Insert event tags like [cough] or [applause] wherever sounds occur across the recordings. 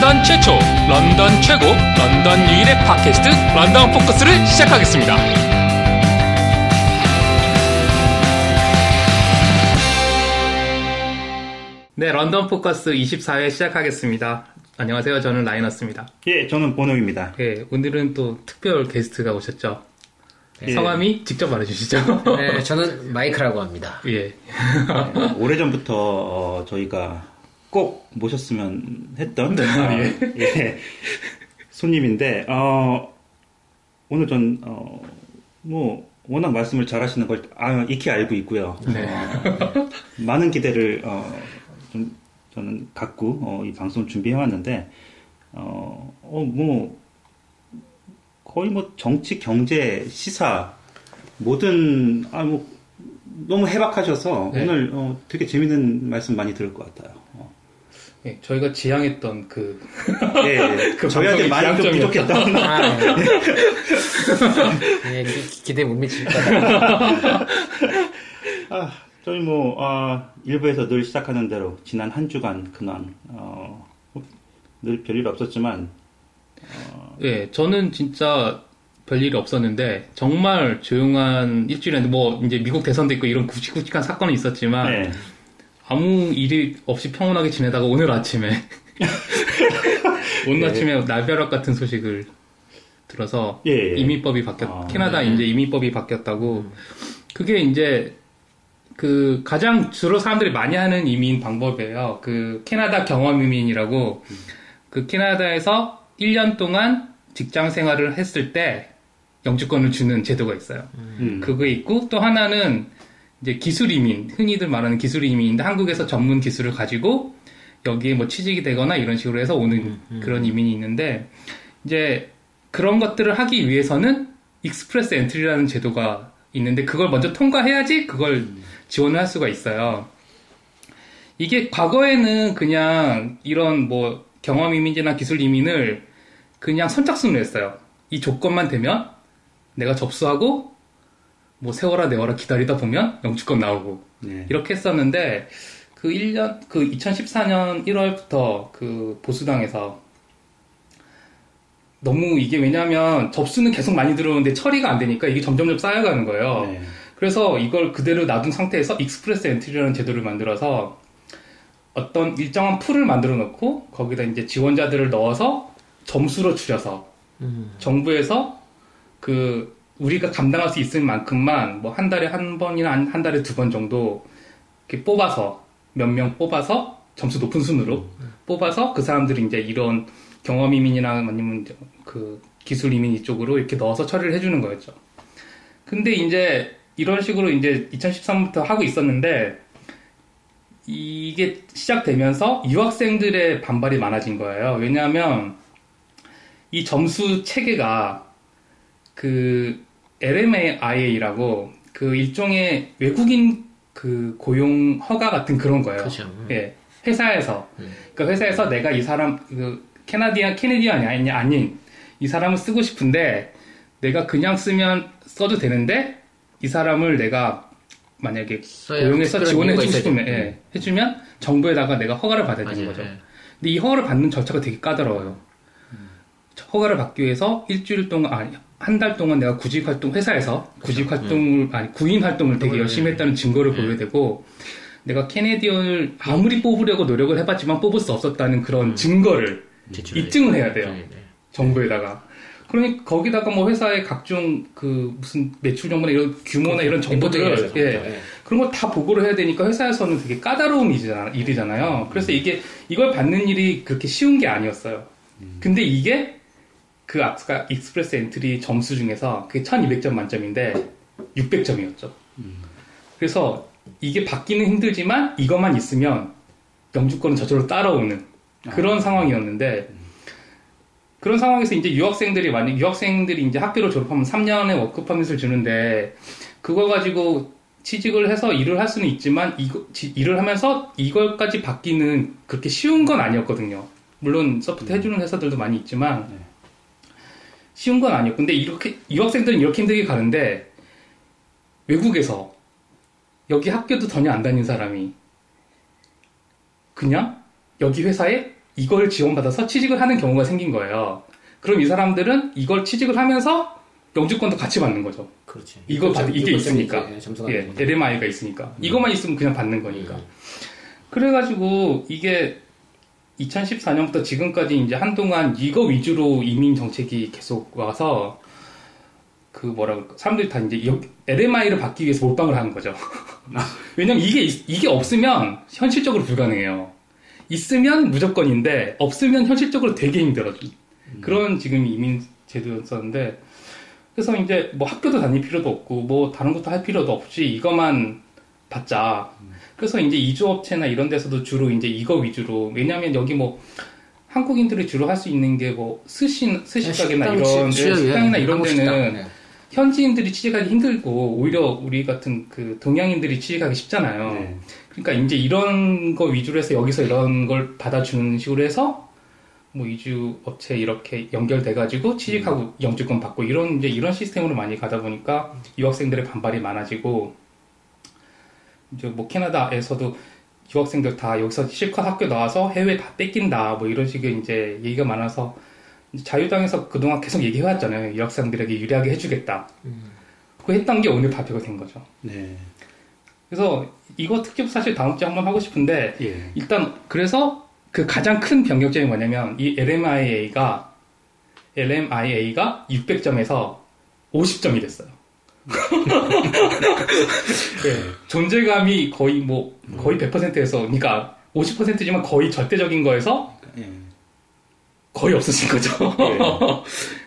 런던 최초, 런던 최고, 런던 유일의 팟캐스트 런던 포커스를 시작하겠습니다. 네, 런던 포커스 24회 시작하겠습니다. 안녕하세요. 저는 라이너스입니다. 예, 저는 보노입니다. 예, 오늘은 또 특별 게스트가 오셨죠. 예. 성함이 직접 말해주시죠. 네, 저는 마이크라고 합니다. 예. 예, 오래전부터 어, 저희가 꼭 모셨으면 했던 어, 예, 손님인데 어, 오늘 전 어, 뭐 워낙 말씀을 잘하시는 걸 아, 익히 알고 있고요. 네. 어, [laughs] 많은 기대를 어, 좀 저는 갖고 어, 이 방송 준비해 왔는데 어, 어, 뭐 거의 뭐 정치, 경제, 시사 모든 아뭐 너무 해박하셔서 네. 오늘 어, 되게 재밌는 말씀 많이 들을 것 같아요. 어. 예, 저희가 지향했던 그, [laughs] 예, 예. 그 저희한테 많이 좀. 부족했던 아, 네. [laughs] 네, 기- 기대 못 미칠 거다. [laughs] 아, 저희 뭐 아, 일부에서 늘 시작하는 대로 지난 한 주간 근황 어, 늘 별일 없었지만 예, 저는 진짜 별일이 없었는데, 정말 조용한 일주일인데, 뭐, 이제 미국 대선도 있고 이런 굵직굵직한 사건은 있었지만, 네. 아무 일이 없이 평온하게 지내다가 오늘 아침에, [laughs] 오늘 네. 아침에 날벼락 같은 소식을 들어서, 예, 예. 이민법이 바뀌었, 아, 캐나다 네. 이제 이민법이 바뀌었다고, 그게 이제, 그, 가장 주로 사람들이 많이 하는 이민 방법이에요. 그, 캐나다 경험 이민이라고, 그, 캐나다에서 1년 동안 직장 생활을 했을 때, 영주권을 주는 제도가 있어요. 음. 그거 있고, 또 하나는, 이제 기술 이민, 흔히들 말하는 기술 이민인데, 한국에서 전문 기술을 가지고, 여기에 뭐 취직이 되거나 이런 식으로 해서 오는 그런 이민이 있는데, 이제, 그런 것들을 하기 위해서는, Express Entry라는 제도가 있는데, 그걸 먼저 통과해야지 그걸 지원을 할 수가 있어요. 이게 과거에는 그냥 이런 뭐 경험 이민이나 기술 이민을 그냥 선착순으로 했어요. 이 조건만 되면 내가 접수하고 뭐 세워라 내워라 기다리다 보면 영주권 나오고 네. 이렇게 했었는데 그 1년 그 2014년 1월부터 그 보수당에서 너무 이게 왜냐하면 접수는 계속 많이 들어오는데 처리가 안 되니까 이게 점점점 쌓여가는 거예요. 네. 그래서 이걸 그대로 놔둔 상태에서 Express Entry라는 제도를 만들어서 어떤 일정한 풀을 만들어 놓고 거기다 이제 지원자들을 넣어서 점수로 줄여서 음. 정부에서 그 우리가 감당할 수 있을 만큼만 뭐 한 달에 한 번이나 한, 한 달에 두 번 정도 이렇게 뽑아서 몇 명 뽑아서 점수 높은 순으로 뽑아서 그 사람들이 이제 이런 경험 이민이나 아니면 그 기술 이민 이쪽으로 이렇게 넣어서 처리를 해주는 거였죠. 근데 이제 이런 식으로 이제 2013부터 하고 있었는데 이게 시작되면서 유학생들의 반발이 많아진 거예요. 왜냐하면 이 점수 체계가 그 LMIA라고 그 일종의 외국인 그 고용 허가 같은 그런 거예요. 그렇죠. 예. 회사에서. 음. 그러니까 회사에서 내가 이 사람 그 캐나디안 캐네디안이 아니 아닌 이 사람을 쓰고 싶은데 내가 그냥 쓰면 써도 되는데 이 사람을 내가 만약에 고용해서 지원해 주고. 싶으면 예, 해주면 정부에다가 내가 허가를 받아야 되는 맞아요. 거죠. 예. 근데 이 허가를 받는 절차가 되게 까다로워요. 허가를 받기 위해서 일주일 동안 아니 한 달 동안 내가 구직 활동 회사에서 구직 활동을 아니 구인 활동을 되게 열심히 예. 했다는 증거를 예. 보여야 되고 내가 캐네디언을 아무리 뽑으려고 노력을 해봤지만 뽑을 수 없었다는 그런 증거를 제출을 입증을 해야 돼요. 네, 네. 정부에다가. 그러니 거기다가 뭐 회사의 각종 그 무슨 매출 정보나 이런 규모나 이런 정보들을 예. 예. 그런 걸 다 보고를 해야 되니까 회사에서는 되게 까다로운 일이잖아- 일이잖아요. 그래서 이게 이걸 받는 일이 그렇게 쉬운 게 아니었어요. 근데 이게 그 아까 Express Entry 점수 중에서 그게 1200점 만점인데 600점이었죠. 그래서 이게 받기는 힘들지만 이것만 있으면 영주권은 저절로 따라오는 그런 상황이었는데 그런 상황에서 이제 유학생들이 만약 유학생들이 이제 학교를 졸업하면 3년의 워크 퍼밋을 주는데 그거 가지고 취직을 해서 일을 할 수는 있지만 이거 지- 일을 하면서 이걸까지 받기는 그렇게 쉬운 건 아니었거든요. 물론 support 해주는 회사들도 많이 있지만 네. 쉬운 건 아니었고 근데 이렇게 유학생들은 이렇게 힘들게 가는데 외국에서 여기 학교도 전혀 안 다닌 사람이 그냥 여기 회사에 이걸 지원받아서 취직을 하는 경우가 생긴 거예요. 그럼 이 사람들은 이걸 취직을 하면서 영주권도 같이 받는 거죠. 그렇지. 이거 받, 이게 있으니까. 예. LMI가 있으니까. 이것만 있으면 그냥 받는 거니까. 음. 그래가지고 이게 2014년부터 지금까지 이제 한동안 이거 위주로 이민 정책이 계속 와서 그 뭐라 그럴까 사람들이 다 이제 여- LMI를 받기 위해서 몰빵을 하는 거죠. [laughs] 왜냐면 이게 있- 이게 없으면 현실적으로 불가능해요. 있으면 무조건인데 없으면 현실적으로 되게 힘들어. 그런 지금 이민 제도였었는데 그래서 이제 뭐 학교도 다닐 필요도 없고 뭐 다른 것도 할 필요도 없이 이것만 받자. 그래서 이제 이주 업체나 이런 데서도 주로 이제 이거 위주로 왜냐하면 여기 뭐 한국인들이 주로 할 수 있는 게 뭐 스시 스시 가게나 이런 치- 데. 식당이나 이런 한국 데는. 네. 현지인들이 취직하기 힘들고 오히려 우리 같은 그 동양인들이 취직하기 쉽잖아요. 네. 그러니까 이제 이런 거 위주로 해서 여기서 이런 걸 받아주는 식으로 해서 뭐 이주 업체 이렇게 연결돼 가지고 취직하고 영주권 받고 이런 이제 이런 시스템으로 많이 가다 보니까 유학생들의 반발이 많아지고 이제 뭐 캐나다에서도 유학생들 다 여기서 실컷 학교 나와서 해외 다 뺏긴다 뭐 이런 식의 이제 얘기가 많아서 이제 자유당에서 그동안 계속 얘기해왔잖아요 유학생들에게 유리하게 해주겠다 그 했던 게 오늘 발표가 된 거죠 네. 그래서 이거 특집 사실 다음 주에 한번 하고 싶은데 예. 일단 그래서 그 가장 큰 변경점이 뭐냐면 이 LMIA가 LMIA가 600점에서 50점이 됐어요. 네, [laughs] 존재감이 거의 뭐 거의 100%에서 그러니까 50%지만 거의 절대적인 거에서 예. 거의 없어진 거죠. [laughs]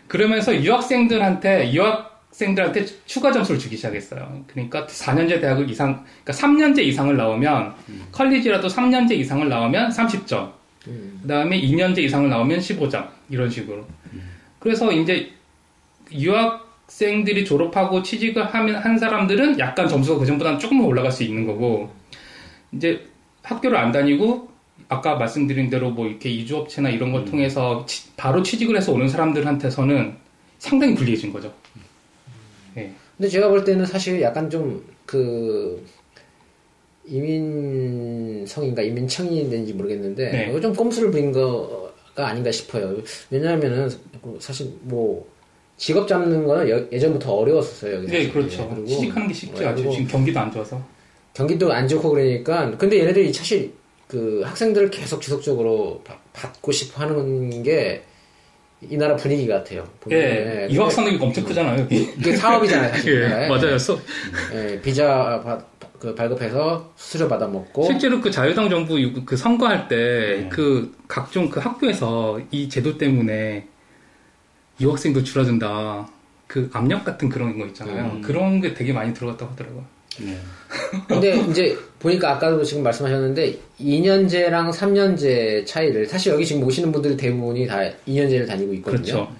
그러면서 유학생들한테 유학생들한테 추가 점수를 주기 시작했어요. 그러니까 4년제 대학을 이상, 그러니까 3년제 이상을 나오면 컬리지라도 3년제 이상을 나오면 30점. 음. 그다음에 2년제 이상을 나오면 15점 이런 식으로. 그래서 이제 유학 생들이 졸업하고 취직을 하면 한 사람들은 약간 점수가 그 전보다는 조금만 올라갈 수 있는 거고 이제 학교를 안 다니고 아까 말씀드린 대로 뭐 이렇게 이주업체나 이런 걸 통해서 치- 바로 취직을 해서 오는 사람들한테서는 상당히 불리해진 거죠. 예. 근데 제가 볼 때는 사실 약간 좀 그 이민성인가 이민청이 된지 모르겠는데 네. 좀 꼼수를 부린 거가 아닌가 싶어요. 왜냐하면은 사실 뭐 직업 잡는 거는 여- 예전부터 어려웠었어요. 여기 네. 그렇죠. 그리고 취직하는 게 쉽지 않죠. 그리고 지금 경기도 안 좋아서. 경기도 안 좋고 그러니까 근데 얘네들이 사실 그 학생들을 계속 지속적으로 바- 받고 싶어 하는 게 이 나라 분위기 같아요. 보면은. 예, 네, 유학 산업이 엄청 크잖아요, 여기. 이게 사업이잖아요, [laughs] 사실. 예, 네. 맞아요. 서- 예, 비자 바- 그 발급해서 수수료 받아 먹고 실제로 그 자유당 정부 유- 그 선거할 때 네. 그 각종 그 학교에서 이 제도 때문에 유학생도 줄어든다. 그 압력 같은 그런 거 있잖아요. 음. 그런 게 되게 많이 들어갔다고 하더라고요. 네. [laughs] 근데 이제 보니까 아까도 지금 말씀하셨는데 2년제랑 3년제 차이를 사실 여기 지금 오시는 분들이 대부분이 다 2년제를 다니고 있거든요. 그렇죠.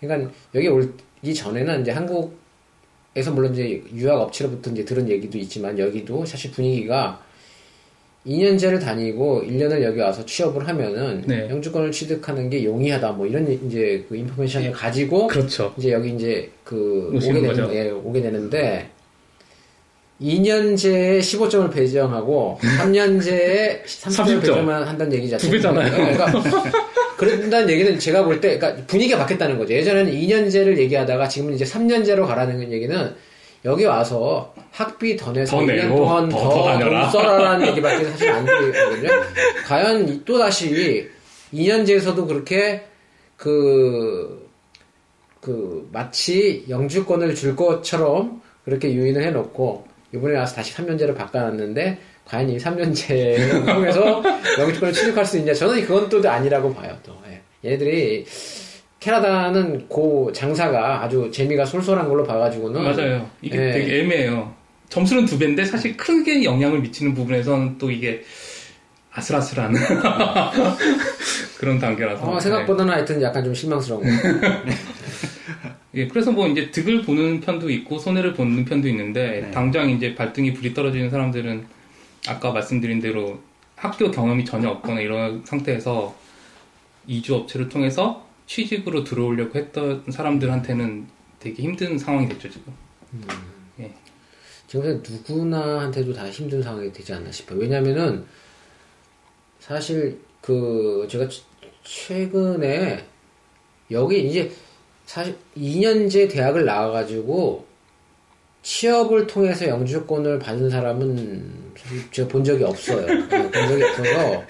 그러니까 여기 오기 전에는 이제 한국에서 물론 이제 유학 업체로부터 이제 들은 얘기도 있지만 여기도 사실 분위기가 2년제를 다니고 1년을 여기 와서 취업을 하면은 네. 영주권을 취득하는 게 용이하다 뭐 이런 이제 그 인포메이션을 가지고 그렇죠. 이제 여기 이제 그 오게 거죠. 되는 예, 오게 되는데 2년제에 15점을 배정하고 3년제에 30점을 30점. 배정만 한다는 얘기 자체가 두 배잖아요. 그러니까 [laughs] 그런다는 얘기는 제가 볼 때 그러니까 분위기가 바뀌었다는 거죠. 예전에는 2년제를 얘기하다가 지금은 이제 3년제로 가라는 얘기는 여기 와서 학비 더 내서 더 1년 내고 동안 더- 더 써라라는 [laughs] 얘기밖에 사실 안 들리거든요. 과연 또 다시 2년제에서도 그렇게 그, 그, 마치 영주권을 줄 것처럼 그렇게 유인을 해놓고, 이번에 와서 다시 3년제를 바꿔놨는데, 과연 이 3년제를 통해서 [laughs] 영주권을 취득할 수 있냐? 저는 그건 또 아니라고 봐요, 또. 예. 얘네들이, 캐나다는 고 장사가 아주 재미가 솔솔한 걸로 봐가지고는. 맞아요. 이게 예. 되게 애매해요. 점수는 두 배인데 사실 크게 영향을 미치는 부분에서는 또 이게 아슬아슬한 [laughs] 그런 단계라서. 어, 생각보다는 하여튼 약간 좀 실망스러운 거. [laughs] 예, 그래서 뭐 이제 득을 보는 편도 있고 손해를 보는 편도 있는데 네. 당장 이제 발등이 불이 떨어지는 사람들은 아까 말씀드린 대로 학교 경험이 전혀 없거나 이런 상태에서 이주 업체를 통해서 취직으로 들어오려고 했던 사람들한테는 되게 힘든 상황이 됐죠 지금. 지금 누구나한테도 다 힘든 상황이 되지 않나 싶어요. 왜냐면은 사실 그 제가 최근에 여기 이제 사실 2년제 대학을 나와가지고 취업을 통해서 영주권을 받은 사람은 제가 본 적이 없어요. 네, 본 적이 없어서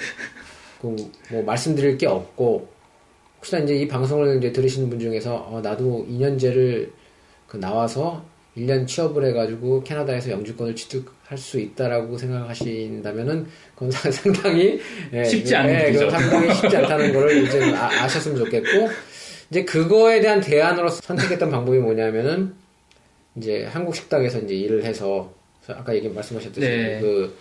그 뭐 말씀드릴 게 없고 혹시나 이제 이 방송을 이제 들으시는 분 중에서 어, 나도 2년제를 그 나와서 1년 취업을 해가지고 캐나다에서 영주권을 취득할 수 있다라고 생각하신다면은 그건 상- [laughs] 상당히 예, 쉽지 않은 예. 그건 상당히 쉽지 않다는 거를 [laughs] 이제 아, 아셨으면 좋겠고 이제 그거에 대한 대안으로 선택했던 방법이 뭐냐면은 이제 한국 식당에서 이제 일을 해서 아까 얘기 말씀하셨듯이 네. 그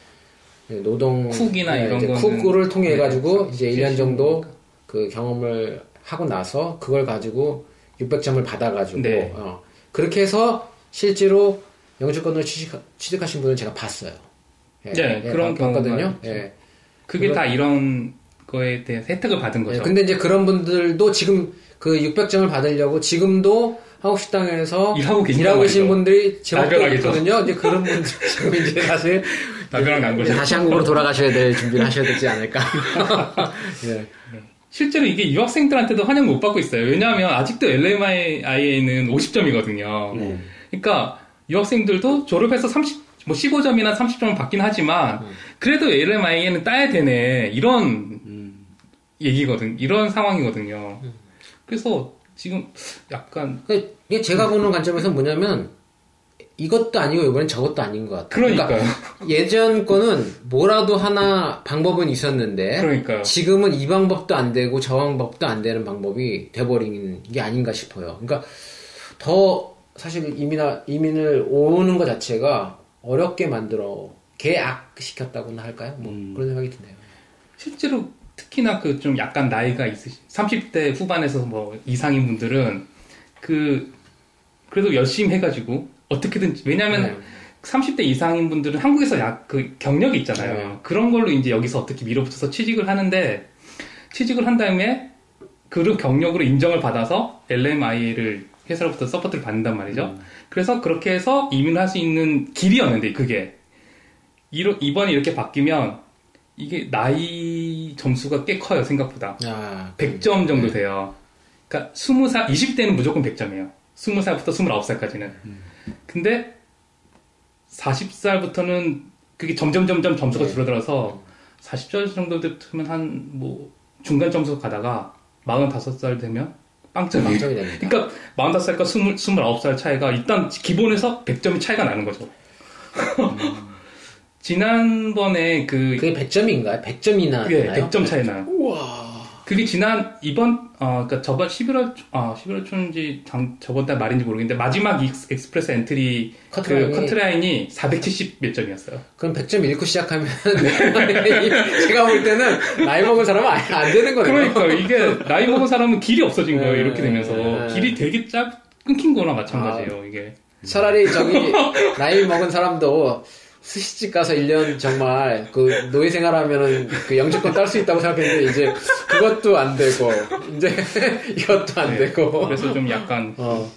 노동 쿡이나 네, 이런 거는 쿡을 통해 네, 가지고 참 이제 1년 계시는 정도 그 경험을 하고 나서 그걸 가지고 600점을 받아가지고 네. 어, 그렇게 해서 실제로 영주권을 취직, 취득하 신 분을 제가 봤어요. 예, 네, 예, 그런 봤-. 경우가 예. 그게 그건- 다 이런 거에 대해 혜택을 받은 거죠. 예, 근데 이제 그런 분들도 지금 그 600점을 받으려고 지금도 한국 식당에서 일하고 일하고 계신. 분들이 제법 또 나그락이죠. 있거든요. 이제 그런 분들 지금 이제 사실 [laughs] 나그락 난 거죠. 다시 한국으로 돌아가셔야 될 준비를 하셔야 되지 않을까. [laughs] 예. 실제로 이게 유학생들한테도 환영 못 받고 있어요. 왜냐하면 아직도 LMIA는 50점이거든요. 네. 그러니까 유학생들도 졸업해서 30, 뭐 15점이나 30점을 받긴 하지만 그래도 LMIA는 따야 되네 이런 얘기거든. 이런 상황이거든요. 그래서 지금 약간 그 이게 제가 보는 관점에서 뭐냐면 이것도 아니고 이번엔 저것도 아닌 것 같아요. 그러니까요. 예전 거는 뭐라도 하나 방법은 있었는데 그러니까요. 지금은 이 방법도 안 되고 저 방법도 안 되는 방법이 돼버린 게 아닌가 싶어요. 그러니까 더 사실 이민 이민을 오는 것 자체가 어렵게 만들어 개악 시켰다고나 할까요? 뭐 음. 그런 생각이 드네요. 실제로 특히나 그 좀 약간 나이가 있으신 30대 후반에서 뭐 이상인 분들은 그 그래도 열심히 해가지고 어떻게든 왜냐하면 네. 30대 이상인 분들은 한국에서 약 그 경력이 있잖아요. 네. 그런 걸로 이제 여기서 어떻게 밀어붙여서 취직을 하는데 취직을 한 다음에 그 경력으로 인정을 받아서 LMI를 회사로부터 support를 받는단 말이죠. 그래서 그렇게 해서 이민을 할 수 있는 길이었는데 그게 이러, 이번에 이렇게 바뀌면 이게 나이 점수가 꽤 커요 생각보다 아, 100점 정도 돼요. 그러니까 20살 20대는 무조건 100점이에요. 20살부터 29살까지는. 근데 40살부터는 그게 점점 점점 점수가 네. 줄어들어서 40살 정도 되면 한 뭐 중간 점수 가다가 45살 되면 빵점이 빵점이 됩니다. 그러니까 45살과 20, 29살 차이가 일단 기본에서 100점이 차이가 나는 거죠. [laughs] 지난번에 그 그게 100점인가요? 100점이나 예, 100점 차이 나요. 우와. 그게 지난 이번 어 그러니까 저번 11월 초- 어 11월 초인지 장, 저번 달 말인지 모르겠는데 마지막 Ex, Express Entry 커트라인이- 그 커트라인이 470 몇 점이었어요. 그럼 100점 잃고 시작하면 [laughs] 제가 볼 때는 나이 먹은 사람은 아예 안 되는 거네요. 그러니까 이게 나이 먹은 [laughs] 사람은 길이 없어진 거예요. 네, 이렇게 되면서 네. 길이 되게 짧 끊긴 거나 마찬가지예요. 이게 차라리 저기 나이 먹은 사람도 스시집 가서 1년 정말 그 노예 생활하면은 그 영주권 딸 수 있다고 생각했는데 이제 그것도 안 되고 이제 [laughs] 이것도 안 네. 되고 그래서 좀 약간 어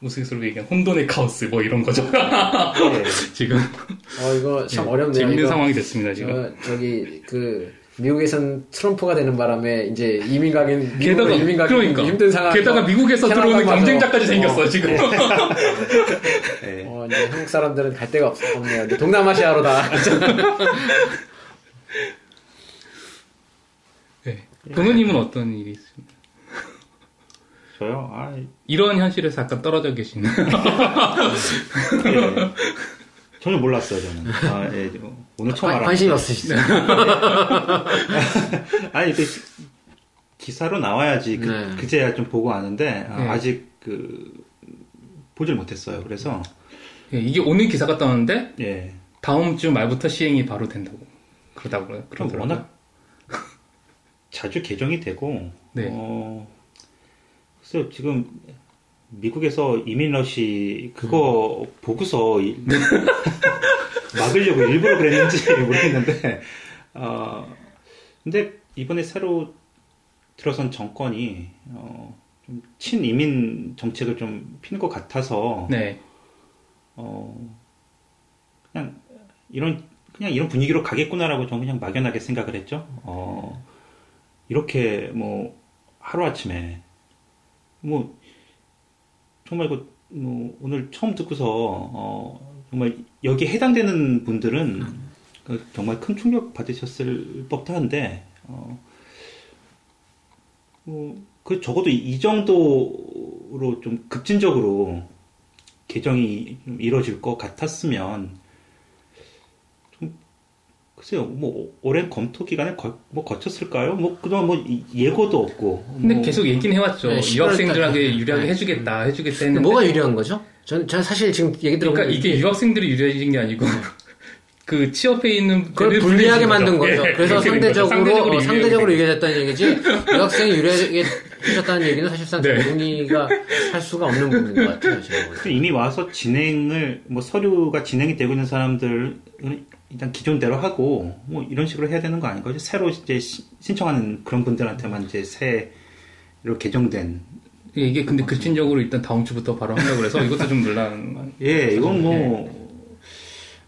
우스갯소리로 얘기한 혼돈의 카오스 뭐 이런 거죠. 네. [laughs] 지금 어 이거 참 네, 어렵네요. 재밌는. 상황이 됐습니다 지금. 어, 저기 그 미국에선 트럼프가 되는 바람에 이제 이민 가긴 게다가 이민 가기 그러니까 힘든 상황. 게다가 미국에서 들어오는 경쟁자까지 생겼어 어, 지금. [laughs] 네. 어, 이제 한국 사람들은 갈 데가 없, 없네요. 이제 동남아시아로 다. [laughs] 네. 부모님은 어떤 일이 있습니까? 저요? 아, 이런 현실에서 약간 떨어져 계시는. 예. 전혀 몰랐어요, 저는. 아, 예. 오늘 처음 관- 알았어요. 관심이 없으시죠? [laughs] 아니, 그, 기사로 나와야지. 그, 네. 그제야 좀 보고 아는데, 아, 네. 아직 그, 보질 못했어요. 그래서, 예, 이게 오늘 기사가 떴는데 예. 다음 주 말부터 시행이 바로 된다고 그러다고요. 그럼. 워낙 자주 개정이 되고, 네. 어, 글쎄요, 지금, 미국에서 이민러시 그거 보고서 이- [laughs] 막으려고 일부러 그랬는지 [laughs] 모르겠는데, 어, 근데 이번에 새로 들어선 정권이, 어, 좀 친이민 정책을 좀 피는 것 같아서, 네. 어, 그냥 이런, 그냥 이런 분위기로 가겠구나라고 저는 그냥 막연하게 생각을 했죠. 어, 이렇게 뭐 하루 아침에 뭐 정말 그뭐 오늘 처음 듣고서 어 정말 여기에 해당되는 분들은 그 정말 큰 충격 받으셨을 법도 한데 어, 뭐, 그 적어도 이 정도로 좀 급진적으로 개정이 좀 이루어질 것 같았으면 좀 글쎄요 뭐 오랜 검토 기간을 거, 뭐 거쳤을까요? 뭐 그동안 뭐 이- 예고도 없고 근데 뭐 계속 얘기는 해왔죠. 네, 유학생들에게 11월 유리하게 네. 해주겠다, 해주겠다 했는데. 뭐가 유리한 거죠? 전, 전 사실 지금 얘기 들어보니까 그러니까 이게 유학생들이 유리해진 게 아니고 [laughs] 그 취업해 있는 그걸 불리하게 만든 거죠. 예, 그래서 [laughs] 거죠. 상대적으로, 어, 상대적으로. 유리해졌다는 얘기지, 유학생이 유리하게 해줬다는 얘기는 사실상 네. 정리가 할 수가 없는 부분인 것 같아요, 제가. 이미 와서 진행을 뭐 서류가 진행이 되고 있는 사람들은 일단 기존대로 하고 뭐 이런 식으로 해야 되는 거 아닌가요? 새로 이제 시- 신청하는 그런 분들한테만 이제 새로 개정된 이게 근데 급진적으로 일단 다음 주부터 바로 한다고 그래서 이것도 좀 논란. [laughs] 예 이건 네. 뭐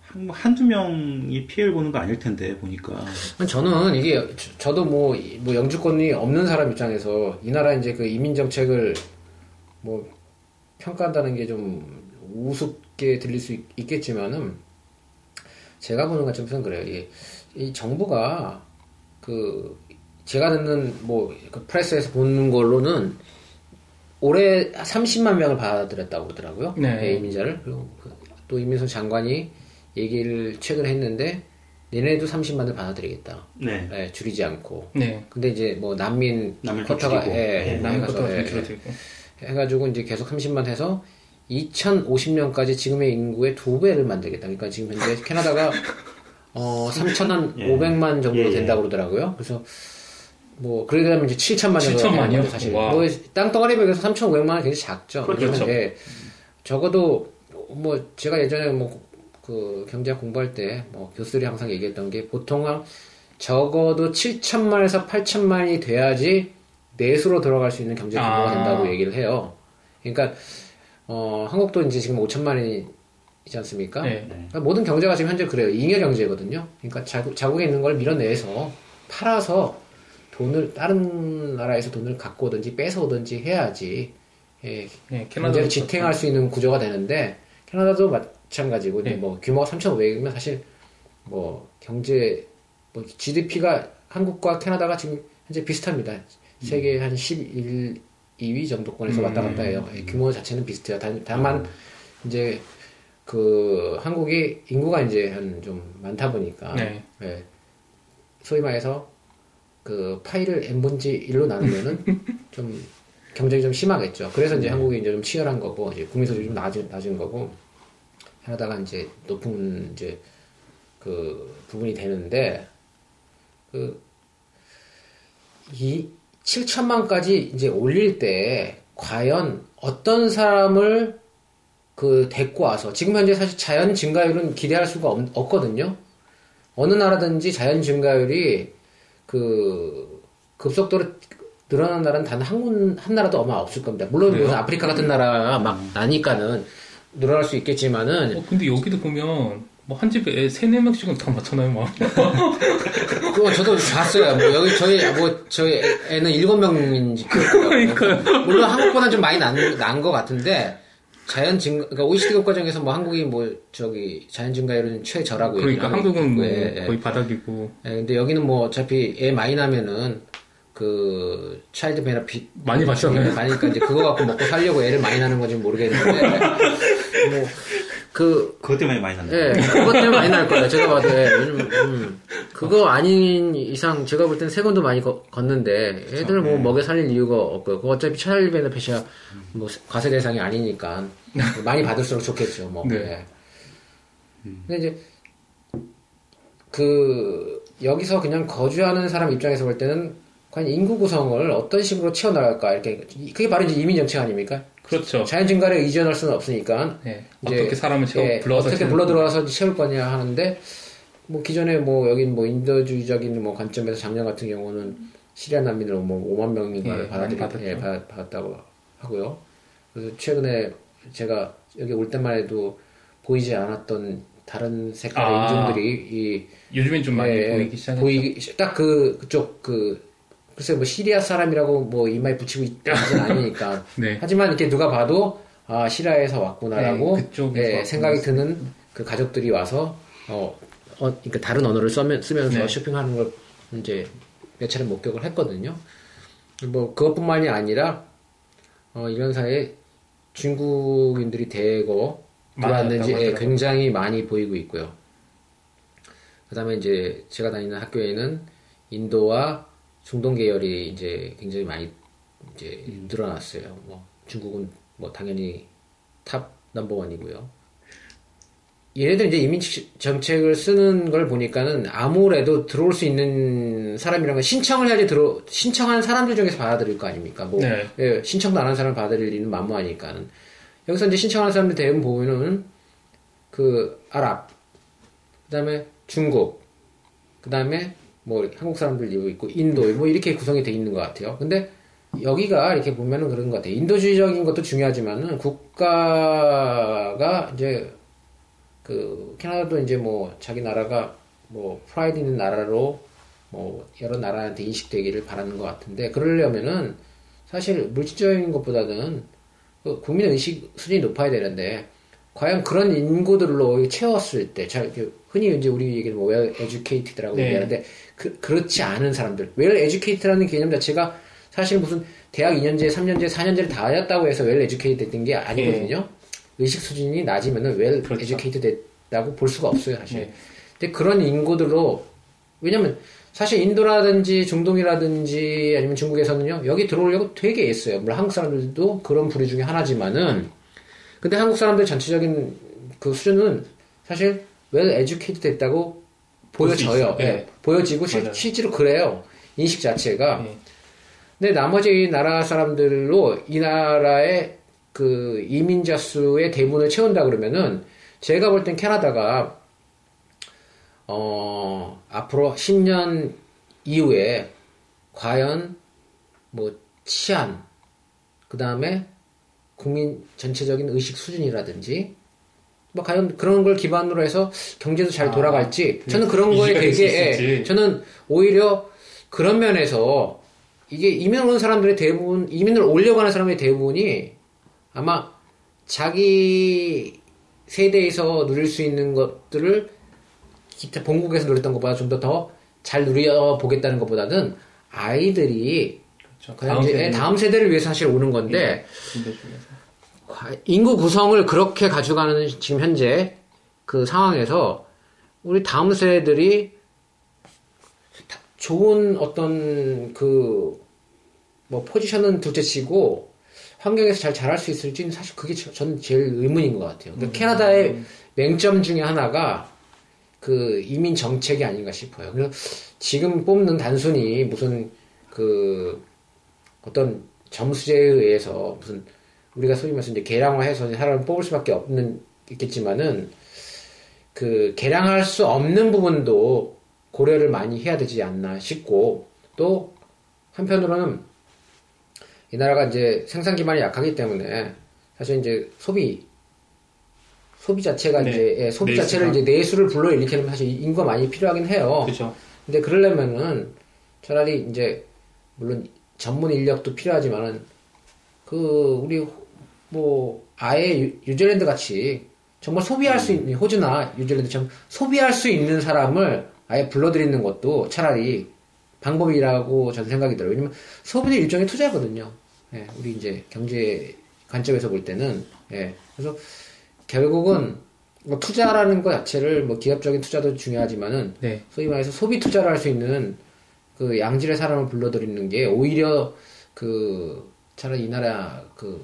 한- 한두 명이 피해를 보는 거 아닐 텐데 보니까 저는 이게, 저- 저도 뭐, 이- 뭐 영주권이 없는 사람 입장에서 이 나라 이제 그 이민 정책을 뭐 평가한다는 게 좀 우습게 들릴 수 있, 있겠지만은 제가 보는 관점에서는 그래요. 이, 이 정부가 그 제가 듣는 뭐 그 프레스에서 보는 걸로는 올해 30만 명을 받아들였다고 그러더라고요. 네. 네, 이민자를 그리고 그또 이민석 장관이 얘기를 최근에 했는데 얘네도 30만을 받아들이겠다. 네 네, 줄이지 않고. 네. 근데 이제 뭐 난민 쿼터가. 예, 네, 예, 해가서, 것도 예, 좀 예. 해가지고 이제 계속 30만 해서 2050년까지 지금의 인구의 두 배를 만들겠다. 그러니까 지금 현재 캐나다가 어 3,500만 [laughs] 정도 예, 예. 된다고 그러더라고요. 그래서 뭐 그러려면 이제 7천만 정도 7천만이요? 되는 거죠, 사실. 와. 뭐 땅덩어리 비해서 3,500만 원 굉장히 작죠. 그렇죠. 예, 적어도 뭐 제가 예전에 뭐 그 경제학 공부할 때 뭐 교수들이 항상 얘기했던 게 보통 한 적어도 7천만에서 8천만이 돼야지 내수로 들어갈 수 있는 경제 규모가 아. 된다고 얘기를 해요. 그러니까 어, 한국도 이제 지금 5천만이지 않습니까? 네. 그러니까 모든 경제가 지금 현재 그래요. 잉여 경제거든요. 그러니까 자국, 자국에 있는 걸 밀어내서 팔아서 돈을 다른 나라에서 돈을 갖고 오든지 뺏어오든지 해야지 예, 네, 경제를 지탱할 수 있는 구조가 되는데 캐나다도 마찬가지고 네. 뭐 규모가 3,500이면 사실 뭐 경제 뭐 GDP가 한국과 캐나다가 지금 현재 비슷합니다. 세계 한 11, 2위 정도권에서 음. 왔다 갔다 해요. 예, 규모 자체는 비슷해요. 단, 다만 이제 그 한국이 인구가 이제 한 좀 많다 보니까 네. 예, 소위 말해서 그 파이를 n분지 1로 나누면은 [laughs] 좀 경쟁이 좀 심하겠죠. 그래서 이제 한국이 이제 좀 치열한 거고 이제 국민 소득이 좀 낮은 낮은 거고 캐나다가 이제 높은 이제 그 부분이 되는데 그 이 7천만까지 이제 올릴 때 과연 어떤 사람을 그 데리고 와서 지금 현재 사실 자연 증가율은 기대할 수가 없, 없거든요. 어느 나라든지 자연 증가율이 그 급속도로 늘어나는 나라는 단 한 군, 한 나라도 아마 없을 겁니다. 물론 무슨 아프리카 같은 나라가 막 나니까는 늘어날 수 있겠지만은 어, 근데 여기도 보면 뭐 한 집에 애 세네 명씩은 다 많잖아요, 막. [laughs] 그거 저도 봤어요. 뭐 여기 저희 뭐 저희 애- 애는 일곱 명인지 그러니까요. 물론 한국보다 좀 많이 난난것 같은데 자연 증 그러니까 OECD 국가중에서 뭐 한국이 뭐 저기 자연 증가율은 최저라고 그러니까 한국은 뭐 예, 예. 거의 바닥이고 예, 근데 여기는 뭐 어차피 애 많이 나면은 그 차일드 베너핏 많이 받잖아요. 많으니까 이제 그거 갖고 먹고 살려고 애를 많이 낳는 건지 모르겠는데 [laughs] 뭐 그 그것 때문에 많이 났네. 예, 그것 때문에 많이 날 거예요. 제가 봐도 예, 요즘 음, 그거 아닌 이상 제가 볼 때는 세금도 많이 거- 걷는데 애들 뭐 먹여 살릴 이유가 없고요. 그거 어차피 차일드 베너핏이야 뭐 과세 대상이 아니니까 [laughs] 많이 받을수록 좋겠죠. 뭐. 네. 예. 근데 이제 그 여기서 그냥 거주하는 사람 입장에서 볼 때는 과연 인구 구성을 어떤 식으로 채워나갈까 이렇게 그게 바로 이제 이민 정책 아닙니까? 그렇죠. 자연 증가를 의존할 수는 없으니까 네. 어떻게 사람을 채워 예, 불러서 어떻게 불러 들어와서 채울 거냐 하는데 뭐 기존에 뭐 여긴 뭐 인도주의적인 뭐 관점에서 작년 같은 경우는 시리아 난민을 뭐 5만 명인가를 예, 받아들이 받았죠. 예, 받, 받았다고 하고요. 그래서 최근에 제가 여기 올 때만 해도 보이지 않았던 다른 색깔의 아. 인종들이 이 요즘엔 좀 많이 예, 보이기 시작했죠. 보이기 딱 그 그쪽 그 글쎄 뭐 시리아 사람이라고 뭐 이마에 붙이고 있지는 않으니까. [laughs] 네. 하지만 이렇게 누가 봐도 아 시리아에서 왔구나라고 네, 예. 생각이 드는 그 가족들이 와서 어, 어 그러니까 다른 언어를 써면, 쓰면서 네. 쇼핑하는 걸 이제 몇 차례 목격을 했거든요. 뭐 그것뿐만이 아니라 어, 이런 사이에 중국인들이 대거 들어왔는지 예. 굉장히 많이 보이고 있고요. 그다음에 이제 제가 다니는 학교에는 인도와 중동 계열이 이제 굉장히 많이 이제 늘어났어요. 뭐 중국은 뭐 당연히 top number one이고요. 얘네들 이제 이민 정책을 쓰는 걸 보니까는 아무래도 들어올 수 있는 사람이란 건 신청을 해야지 들어 신청하는 사람들 중에서 받아들일 거 아닙니까? 뭐 네. 예, 신청도 안 하는 사람을 받아들일 리는 만무하니까는 여기서 이제 신청하는 사람들 대부분 보면은 그 아랍 그다음에 중국 그다음에 뭐 한국 사람들도 있고 인도 뭐 이렇게 구성이 돼 있는 것 같아요. 근데 여기가 이렇게 보면은 그런 것 같아요. 인도주의적인 것도 중요하지만은 국가가 이제 그 캐나다도 이제 뭐 자기 나라가 뭐 프라이드 있는 나라로 뭐 여러 나라한테 인식되기를 바라는 것 같은데 그러려면은 사실 물질적인 것보다는 그 국민 의식 수준이 높아야 되는데 과연 그런 인구들로 채웠을 때, 잘, 이렇게 흔히 이제 우리 얘기는 뭐 well educated라고 네. 얘기하는데, 그, 그렇지 않은 사람들. well educated라는 개념 자체가 사실 무슨 대학 2년제, 3년제, 4년제를 다 하였다고 해서 well educated 됐던 게 아니거든요. 의식 수준이 낮으면은 well 네. 그렇죠. educated 됐다고 볼 수가 없어요, 사실. 네. 근데 그런 인구들로, 왜냐면 사실 인도라든지 중동이라든지 아니면 중국에서는요, 여기 들어오려고 되게 애써요. 물론 한국 사람들도 그런 부류 중에 하나지만은, 근데 한국 사람들 전체적인 그 수준은 사실 well educated 됐다고 보여져요. 있어요. 네. 예, 보여지고 실. 실제로 그래요. 인식 자체가. 네. 근데 나머지 나라 사람들로 이 나라의 그 이민자 수의 대부분을 채운다 그러면은 제가 볼 땐 캐나다가 어 앞으로 10년 이후에 과연 뭐 치안 그 다음에 국민 전체적인 의식 수준이라든지 뭐 과연 그런 걸 기반으로 해서 경제도 잘 아, 돌아갈지 저는 그런 거에 되게 예. 저는 오히려 그런 면에서 이게 이민 오는 사람들의 대부분 이민을 하는 사람의 대부분이 아마 자기 세대에서 누릴 수 있는 것들을 기타 본국에서 누렸던 것보다 좀 더 더 잘 누려 보겠다는 것보다는 아이들이 다음 이제 세대는 다음 세대를 위해서 사실 오는 건데. 과- 인구 구성을 그렇게 가져가는 지금 현재 그 상황에서 우리 다음 세대들이 다- 좋은 어떤 그 뭐 포지션은 둘째치고 환경에서 잘 자랄 수 있을지는 사실 그게 저- 저는 제일 의문인 것 같아요. 그러니까 캐나다의 맹점 중에 하나가 그 이민 정책이 아닌가 싶어요. 그래서 지금 뽑는 단순히 무슨 그 어떤 점수제에 의해서 무슨 우리가 소위 말해서 이제 계량화해서 이제 사람을 뽑을 수밖에 없는 있겠지만은 그 계량할 수 없는 부분도 고려를 많이 해야 되지 않나 싶고 또 한편으로는 이 나라가 이제 생산 기반이 약하기 때문에 사실 이제 소비 소비 자체가 네. 이제 예, 소비 내수가. 자체를 이제 내수를 불러일으키려면 사실 인구가 많이 필요하긴 해요. 그렇죠. 근데 그러려면은 차라리 이제 물론 전문 인력도 필요하지만은 그 우리 뭐 아예 유- 뉴질랜드 같이 정말 소비할 수 있는 호주나 뉴질랜드처럼 소비할 수 있는 사람을 아예 불러들이는 것도 차라리 방법이라고 저는 생각이 들어요. 왜냐면 소비는 일종의 투자거든요. 예, 우리 이제 경제 관점에서 볼 때는 예, 그래서 결국은 뭐 투자라는 것 자체를 뭐 기업적인 투자도 중요하지만은 네. 소위 말해서 소비 투자를 할 수 있는 그 양질의 사람을 불러들이는 게 오히려 그 차라리 이 나라 그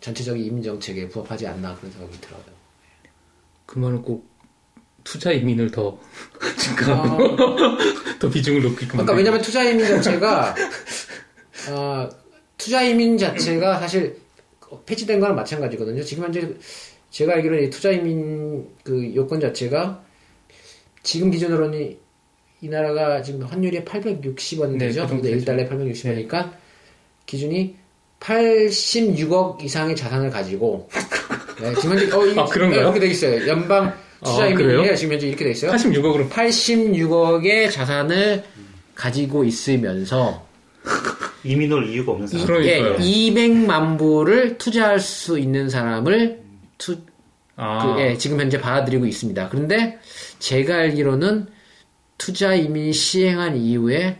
전체적인 이민 정책에 부합하지 않나 그런 생각이 들어요. 그 말은 꼭 투자 이민을 더 [laughs] 아, 증가하고 [laughs] 더 비중을 높이고 그러니까 왜냐면 투자 이민 자체가 어, 투자 이민 자체가 사실 폐지된 거랑 마찬가지거든요. 지금 현재 제가 알기로는 이 투자 이민 그 요건 자체가 지금 기준으로는 이, 이 나라가 지금 환율이 860원 네, 되죠. 그 근데 되죠. 1달러에 860원이니까 기준이 86억 이상의 자산을 가지고 네, 지금 현재 어, 이, 아, 그런가요? 네, 이렇게 돼 있어요. 연방 투자 아? 지금 현재 이렇게 돼 있어요. 86억으로 86억의 자산을 가지고 있으면서 이민 올 이유가 없는 사람. 그러니까요. 예, 200만 불을 투자할 수 있는 사람을 투, 아, 그, 예, 지금 현재 받아들이고 있습니다. 그런데 제가 알기로는 투자 이민 시행한 이후에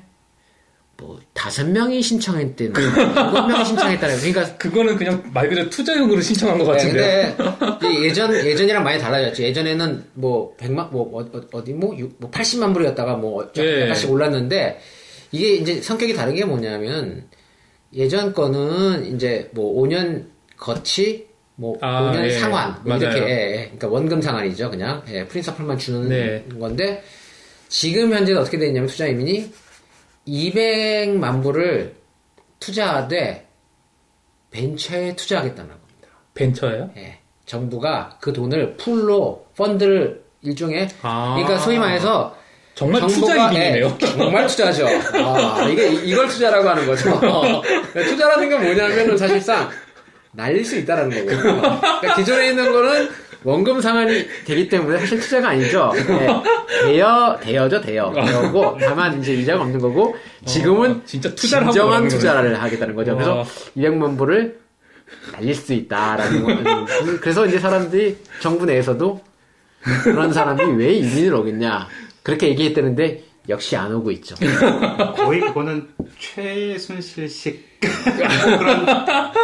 뭐 다섯 명이 신청했대는 일곱 명이 신청했다는 그러니까 그거는 그냥 말 그대로 투자용으로 신청한 것 같은데. 네, 근데 [laughs] 예전 예전이랑 많이 달라졌죠. 예전에는 뭐 100만 뭐 어, 디뭐 뭐 80만 불이었다가 뭐 예. 약간씩 올랐는데 이게 이제 성격이 다른 게 뭐냐면 예전 거는 이제 뭐 5년 거치 뭐 아, 5년 예. 상환 뭐 이렇게. 예, 예. 그러니까 원금 상환이죠. 그냥 예, 프린서플만 주는 네. 건데 지금 현재는 어떻게 돼 있냐면 투자 이민이 200만 불을 투자하되 벤처에 투자하겠다는 겁니다. 벤처예요? 예. 정부가 그 돈을 풀로 펀드를 일종의 아. 그러니까 소위 말해서 정말 투자. 예, [laughs] 정말 투자죠. 아, 이게 이걸 투자라고 하는 거죠. [laughs] 투자라는 건 뭐냐면은 사실상 날릴 수 있다라는 거거든요. 그러니까 기존에 있는 거는 원금 상환이 되기 때문에 사실 투자가 아니죠. 예, 대여 대여죠 대여 대여고 다만 이제 이자가 없는 거고 지금은 어, 진짜 투자를 진정한. 투자를 하겠다는 거죠. 그래서 와. 200만 불을 날릴 수 있다라는 거. 그래서 이제 사람들이 정부 내에서도 그런 사람이 왜 이민을 오겠냐 그렇게 얘기했다는데 역시 안 오고 있죠. 거의 그거는 최순실식 [laughs] 그런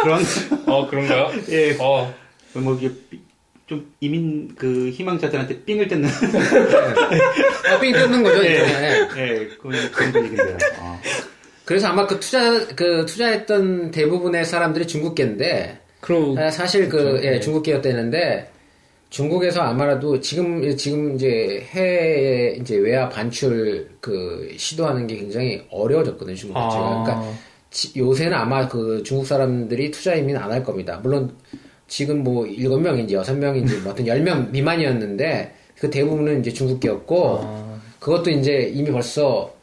그런 어, 그런가요? 예. 어, 뭐 이게 삐- 좀 이민 그 희망자들한테 삥을 뜯는 아, 삥 뜯는 거죠. 예. 이제. 예 그런 그런 분위기인데요. 아. 그래서 아마 그 투자 그 투자했던 대부분의 사람들이 중국계인데 그럼, 아, 사실 그 그렇죠. 예, 네. 중국계였다는데 중국에서 아마라도 지금 지금 이제 해외 이제 외화 반출 그 시도하는 게 굉장히 어려워졌거든요 중국 자체가. 아, 그러니까 지- 요새는 아마 그 중국 사람들이 투자 이민 안 할 겁니다. 물론 지금 뭐 일곱 명인지 여섯 명인지 뭐 어떤 열 명 미만이었는데 그 대부분은 이제 중국계였고 아, 그것도 이제 이미 벌써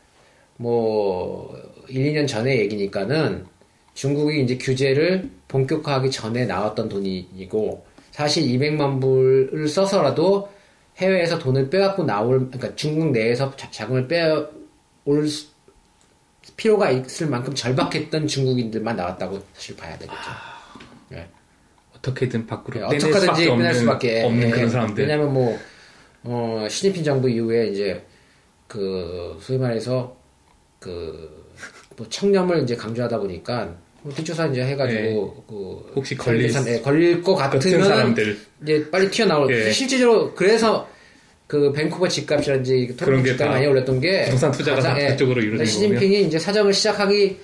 뭐 1, 2년 전의 얘기니까는 중국이 이제 규제를 본격화하기 전에 나왔던 돈이고 사실 200만 불을 써서라도 해외에서 돈을 빼갖고 나올 그러니까 중국 내에서 자- 자금을 빼올 수- 필요가 있을 만큼 절박했던 중국인들만 나왔다고 사실 봐야 되겠죠. 예. 어떻게든 밖으로 예, 빼낼 수밖에 어떻게든지 빼낼 없는, 수밖에 없는 예, 그런 예. 사람들. 왜냐하면 뭐 어, 시진핑 정부 이후에 이제 그 소위 말해서 그 뭐 청렴을 이제 강조하다 보니까 뭐 뒷조사 이제 해가지고 그 혹시 걸릴 사람, 예, 걸릴 것 같은 같으면 사람들. 이제 빨리 튀어나올 예. 실제로 그래서 그 밴쿠버 집값이라든지 그 집값이 다 많이 올랐던 게 부동산 투자가 다 예, 그쪽으로 이루어진 시진핑이 이제 사정을 시작하기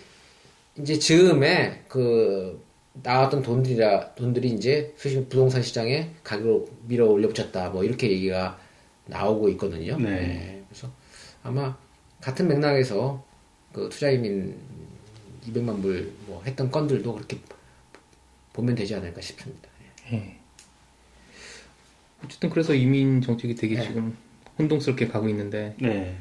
이제 즈음에 그 나왔던 돈들이라 돈들이 이제 수십 부동산 시장에 가격을 밀어 올려 붙였다 뭐 이렇게 얘기가 나오고 있거든요. 네. 예, 그래서 아마 같은 맥락에서 그 투자이민 200만 불 뭐 했던 건들도 그렇게 보면 되지 않을까 싶습니다. 예. 예. 어쨌든 그래서 이민 정책이 되게 네. 지금 혼동스럽게 가고 있는데 네.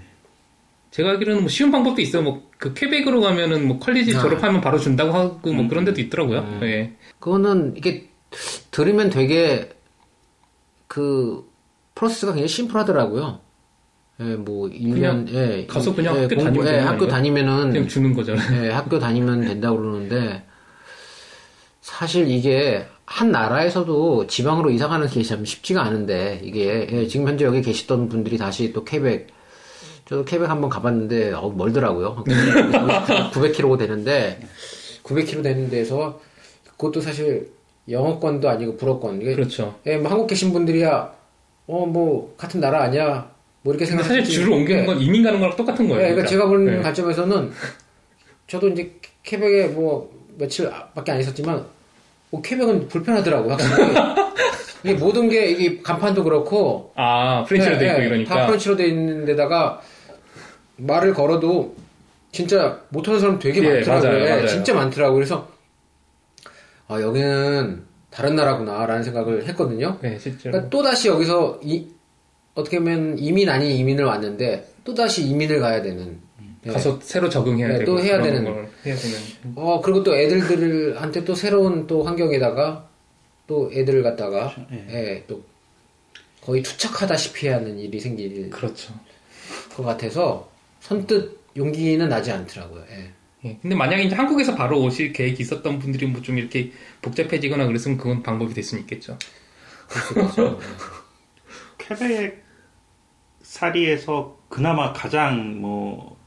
제가 알기로는 뭐 쉬운 방법도 있어요. 뭐 그 퀘벡으로 가면은 뭐 컬리지 아. 졸업하면 바로 준다고 하고 뭐 음. 그런 데도 있더라고요. 음. 예. 그거는 이게 들으면 되게 그 프로세스가 굉장히 심플하더라고요. 예, 뭐 1년 예, 가서 그냥 예, 학교 공부- 다니면 예, 학교? 다니면은 그냥 주는 거잖아요. 예, 학교 다니면 [laughs] 된다고 그러는데 사실 이게 한 나라에서도 지방으로 이사 가는 게 참 쉽지가 않은데 이게 예, 지금 현재 여기 계시던 분들이 다시 또 케벡 저도 케벡 한번 가봤는데 어, 멀더라고요. 900km [laughs] 되는데 900km 되는 데서 그것도 사실 영어권도 아니고 불어권 이게 그렇죠. 예, 뭐 한국 계신 분들이야 어 뭐 같은 나라 아니야 뭐 이렇게 생각할 사실 줄을 옮기는 건 이민 가는 거랑 똑같은 거예요. 예, 그러니까 진짜. 제가 보는 예. 관점에서는 저도 이제 케벡에 뭐 며칠밖에 안 있었지만 뭐 케벡은 불편하더라고요. 확실히. [laughs] 이게 모든 게 이게 간판도 그렇고 아 프렌치로 돼 예, 있고 예, 이러니까 다 프렌치로 돼 있는 데다가 말을 걸어도 진짜 못하는 사람 되게 예, 많더라고요. 맞아요, 예, 맞아요. 진짜 많더라고요. 그래서 아 여기는 다른 나라구나라는 생각을 했거든요. 네, 실제로. 그러니까 또 다시 여기서 이, 어떻게 보면 이민 아닌 이민을 왔는데 또 다시 이민을 가야 되는. 예. 가서 새로 적응해야 네, 되고 또 해야 되는. 걸 해야 되는. 어 그리고 또 애들들한테 또 새로운 또 환경에다가 또 애들을 갖다가 예, 또 거의 투척하다시피 하는 일이 생길 그렇죠. 것 같아서 선뜻 용기는 나지 않더라고요. 예. 예. 근데 만약에 이제 한국에서 바로 오실 계획이 있었던 분들이 뭐 좀 이렇게 복잡해지거나 그랬으면 그건 방법이 될 수는 있겠죠. 그렇죠. 퀘벡 [laughs] 사리에서 그나마 가장 뭐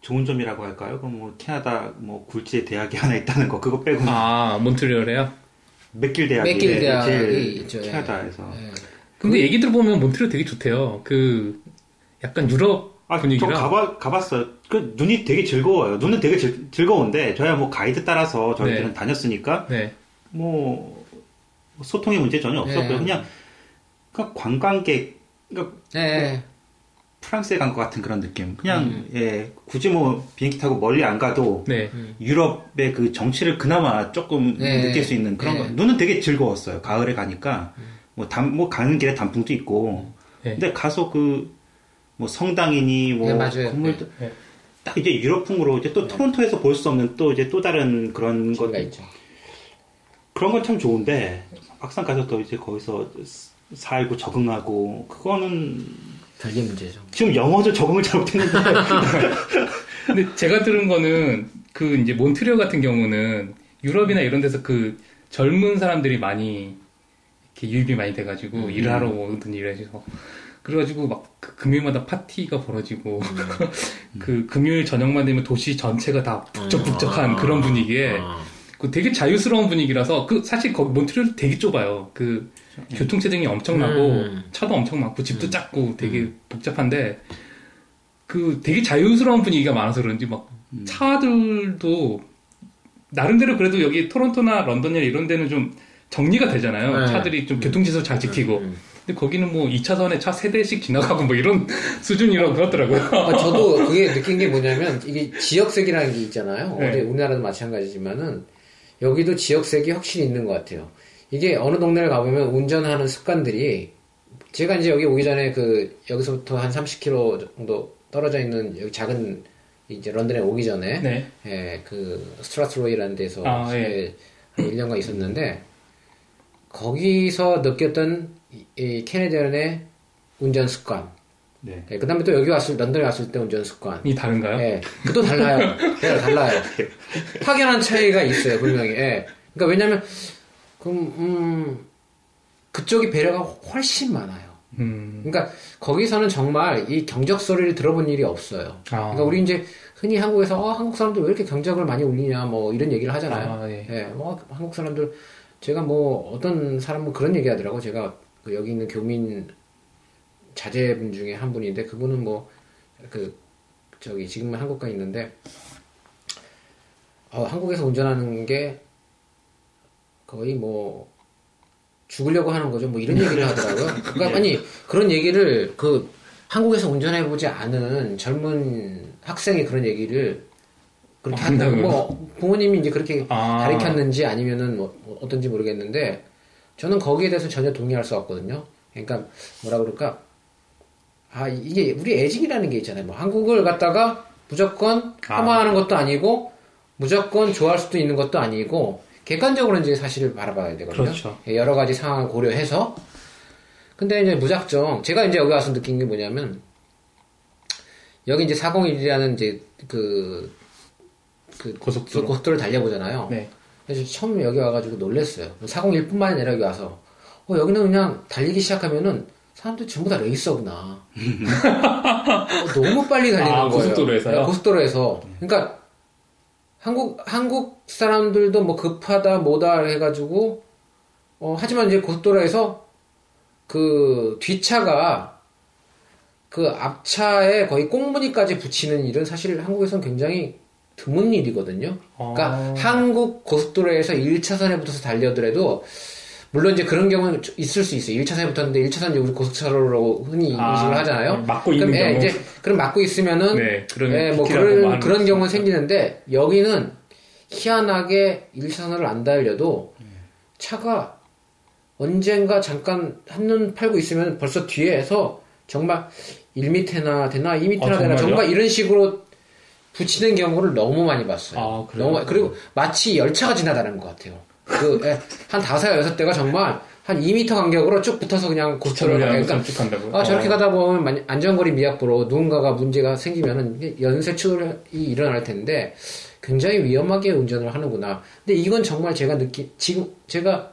좋은 점이라고 할까요? 그럼 뭐 캐나다 뭐 굴지의 대학이 하나 있다는 거 그거 빼고 아, 몬트리올에요? 맥길 대학이 맥길 대학이 제일 있죠, 예. 캐나다에서 예. 근데 얘기 들어보면 몬트리올 되게 좋대요. 그 약간 유럽 아, 저 분위기라. 가봐, 가봤어요. 그, 눈이 되게 즐거워요. 눈은 되게 즐, 즐거운데, 저야 뭐 가이드 따라서 저희들은 네. 다녔으니까, 네. 뭐, 소통의 문제 전혀 없었고요. 네. 그냥, 그냥 관광객, 그러니까 예. 프랑스에 간 것 같은 그런 느낌. 그냥, 음. 예, 굳이 뭐, 비행기 타고 멀리 안 가도, 네. 유럽의 그 정치를 그나마 조금 네. 느낄 수 있는 그런 네. 거. 눈은 되게 즐거웠어요. 가을에 가니까. 뭐, 담, 뭐, 가는 길에 단풍도 있고. 네. 근데 가서 그, 뭐, 성당이니, 뭐, 네, 맞아요. 건물도, 네. 딱 이제 유럽풍으로 이제 또 토론토에서 볼 수 없는 또 이제 또 다른 그런 것, 있죠. 그런 건 참 좋은데, 막상 가서 또 이제 거기서 살고 적응하고, 그거는 별개 문제죠. 지금 영어도 적응을 잘 못했는데, [laughs] 근데 제가 들은 거는 그 이제 몬트리올 같은 경우는 유럽이나 이런 데서 그 젊은 사람들이 많이 이렇게 유입이 많이 돼가지고 일을 하러 오든 이래서 그래가지고 막 그 금요일마다 파티가 벌어지고 [laughs] 그 금요일 저녁만 되면 도시 전체가 다 북적북적한 그런 분위기에 아. 그 되게 자유스러운 분위기라서 그 사실 거기 몬트리올 되게 좁아요. 그 교통 체증이 엄청나고 음. 차도 엄청 많고 집도 작고 되게 복잡한데 그 되게 자유스러운 분위기가 많아서 그런지 막 차들도 나름대로 그래도 여기 토론토나 런던이나 이런 데는 좀 정리가 되잖아요. 네. 차들이 좀 교통질서 잘 지키고. 음. 근데 거기는 뭐 2차선에 차 세대씩 지나가고 뭐 이런 [laughs] 수준이라고 그러더라고요. 아, 저도 그게 느낀 게 뭐냐면 이게 지역색이라는 게 있잖아요. 네. 우리나라도 마찬가지지만은 여기도 지역색이 확실히 있는 것 같아요. 이게 어느 동네를 가보면 운전하는 습관들이 제가 이제 여기 오기 전에 그 여기서부터 한 30km 정도 떨어져 있는 여기 작은 이제 런던에 오기 전에 네. 예, 그 스트라스로이라는 데서 아, 예. 예, 한 1년간 있었는데 거기서 느꼈던 이, 이 캐네디언의 운전 습관 네. 예, 그 다음에 또 여기 왔을, 런던에 왔을 때 운전 습관. 이 다른가요? 예, 그도 달라요. 네, 달라요. [laughs] 확연한 차이가 있어요, 분명히. 예. 그러니까 왜냐면, 그럼, 음, 그쪽이 배려가 훨씬 많아요. 음. 그러니까 거기서는 정말 이 경적 소리를 들어본 일이 없어요. 아. 그러니까 우리 이제 흔히 한국에서 어, 한국 사람들 왜 이렇게 경적을 많이 울리냐 뭐 이런 얘기를 하잖아요. 아, 예. 예, 뭐 한국 사람들 제가 뭐 어떤 사람은 그런 얘기 하더라고. 제가 그 여기 있는 교민 자제분 중에 한 분인데 그분은 뭐 그 저기 지금은 한국 가 있는데 어, 한국에서 운전하는 게 거의 뭐 죽으려고 하는 거죠. 뭐 이런 얘기를 하더라고요. 그러니까 [laughs] 아니 그런 얘기를 그 한국에서 운전해 보지 않은 젊은 학생이 그런 얘기를 그렇게 아, 한다고? 뭐 부모님이 이제 그렇게 아. 가르쳤는지 아니면은 뭐 어떤지 모르겠는데 저는 거기에 대해서 전혀 동의할 수 없거든요. 그러니까 뭐라 그럴까? 아 이게 우리 애직이라는 게 있잖아요. 뭐 한국을 갖다가 무조건 아. 폄하하는 것도 아니고 무조건 좋아할 수도 있는 것도 아니고 객관적으로 이제 사실을 바라봐야 되거든요. 그렇죠. 예, 여러 가지 상황을 고려해서 근데 이제 무작정 제가 이제 여기 와서 느낀 게 뭐냐면 여기 이제 401이라는 이제 그, 그 고속도로. 고속도로를 달려보잖아요. 네. 그래서 처음 여기 와가지고 놀랬어요. 401뿐만이 아니라 여기 와서 어, 여기는 그냥 달리기 시작하면은 사람들이 전부 다 레이서구나. [laughs] 어, 너무 빨리 달리는 아, 거예요. 고속도로에서요? 네, 고속도로에서. 그러니까 한국 한국 사람들도 뭐 급하다 뭐다 해가지고 어, 하지만 이제 고속도로에서 그 뒷차가 그 앞차에 거의 꽁무니까지 붙이는 일은 사실 한국에서는 굉장히 드문 일이거든요. 그러니까 아. 한국 고속도로에서 1차선에 붙어서 달려더라도 물론 이제 그런 경우는 있을 수 있어요. 1차선에 붙었는데 1차선 이제 우리 고속차로로 흔히 아, 인식을 하잖아요. 막고 있는 예, 경우. 이제 그럼 막고 있으면은 네. 그러면 예, 뭐 그런 그런 거 경우는. 생기는데 여기는 희한하게 1차선을 안 달려도 차가 언젠가 잠깐 한눈 팔고 있으면 벌써 뒤에서 정말 1m나 되나 2m나 아, 되나? 정말 이런 식으로 붙이는 경우를 너무 많이 봤어요. 아, 그래요? 너무 그리고 마치 열차가 지나다는 것 같아요. 그, 예, 한 다섯, 여섯 대가 정말 한 2m 간격으로 쭉 붙어서 그냥 고철을. 그러니까? 아, 저렇게 어. 가다 보면 만- 안전거리 미약부로 누군가가 문제가 생기면은 연쇄출이 일어날 텐데 굉장히 위험하게 운전을 하는구나. 근데 이건 정말 제가 느낀, 지금 제가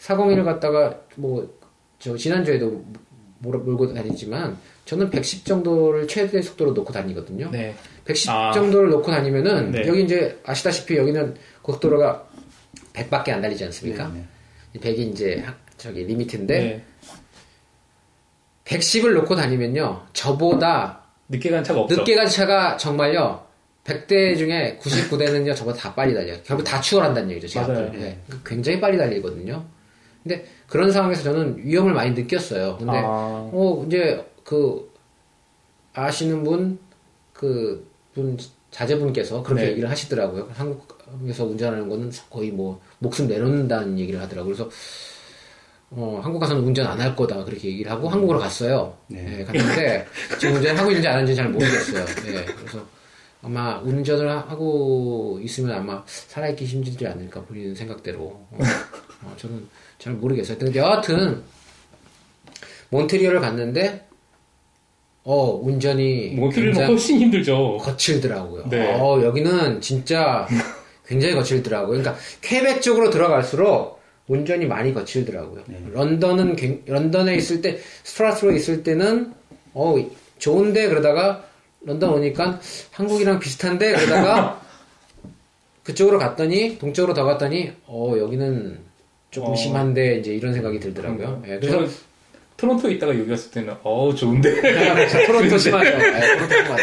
401을 갔다가 뭐, 저 지난주에도 몰- 몰고 다니지만 저는 110 정도를 최대 속도로 놓고 다니거든요. 네. 110 아. 정도를 놓고 다니면은 네. 여기 이제 아시다시피 여기는 고속도로가 100밖에 안 달리지 않습니까? 네, 100이 이제 하- 저기 리미트인데 네. 110을 놓고 다니면요. 저보다 늦게 간 차가 없죠. 늦게 간 차가 정말요. 100대 중에 99대는요. 저보다 다 빨리 달려요. 결국 다 추월한다는 얘기죠. 제 맞아요. 네. 굉장히 빨리 달리거든요. 근데 그런 상황에서 저는 위험을 많이 느꼈어요. 근데 아, 어 이제 그 아시는 분 그 분 자제분께서 그렇게 네. 얘기를 하시더라고요. 한국에서 운전하는 거는 거의 뭐 목숨 내놓는다는 얘기를 하더라고요. 그래서 어, 한국 가서는 운전 안 할 거다 그렇게 얘기를 하고 한국으로 갔어요. 네. 예, 갔는데 지금 운전 하고 있는지 안 하는지 잘 모르겠어요. 예, 그래서 아마 운전을 하- 하고 있으면 아마 살아있기 힘들지 않을까 본인 생각대로. 어, 어, 저는 잘 모르겠어요. 근데 여하튼 몬트리올을 갔는데 어 운전이 몬트리올은 굉장히 훨씬 힘들죠. 거칠더라고요. 네. 어, 여기는 진짜 굉장히 거칠더라고요. 그러니까 퀘벡 쪽으로 들어갈수록 운전이 많이 거칠더라고요. 런던은 굉- 런던에 있을 때 스트라스로 있을 때는 어 좋은데 그러다가 런던 오니까 한국이랑 비슷한데 그러다가 [laughs] 그쪽으로 갔더니 동쪽으로 더 갔더니 어 여기는 조금 어. 심한데 이제 이런 생각이 들더라고요. 예, 그래서 저는 토론토에 있다가 여기 왔을 때는 어우 좋은데. 자, [laughs] 토론토 심하죠. 예, [laughs] 토론토 심하죠.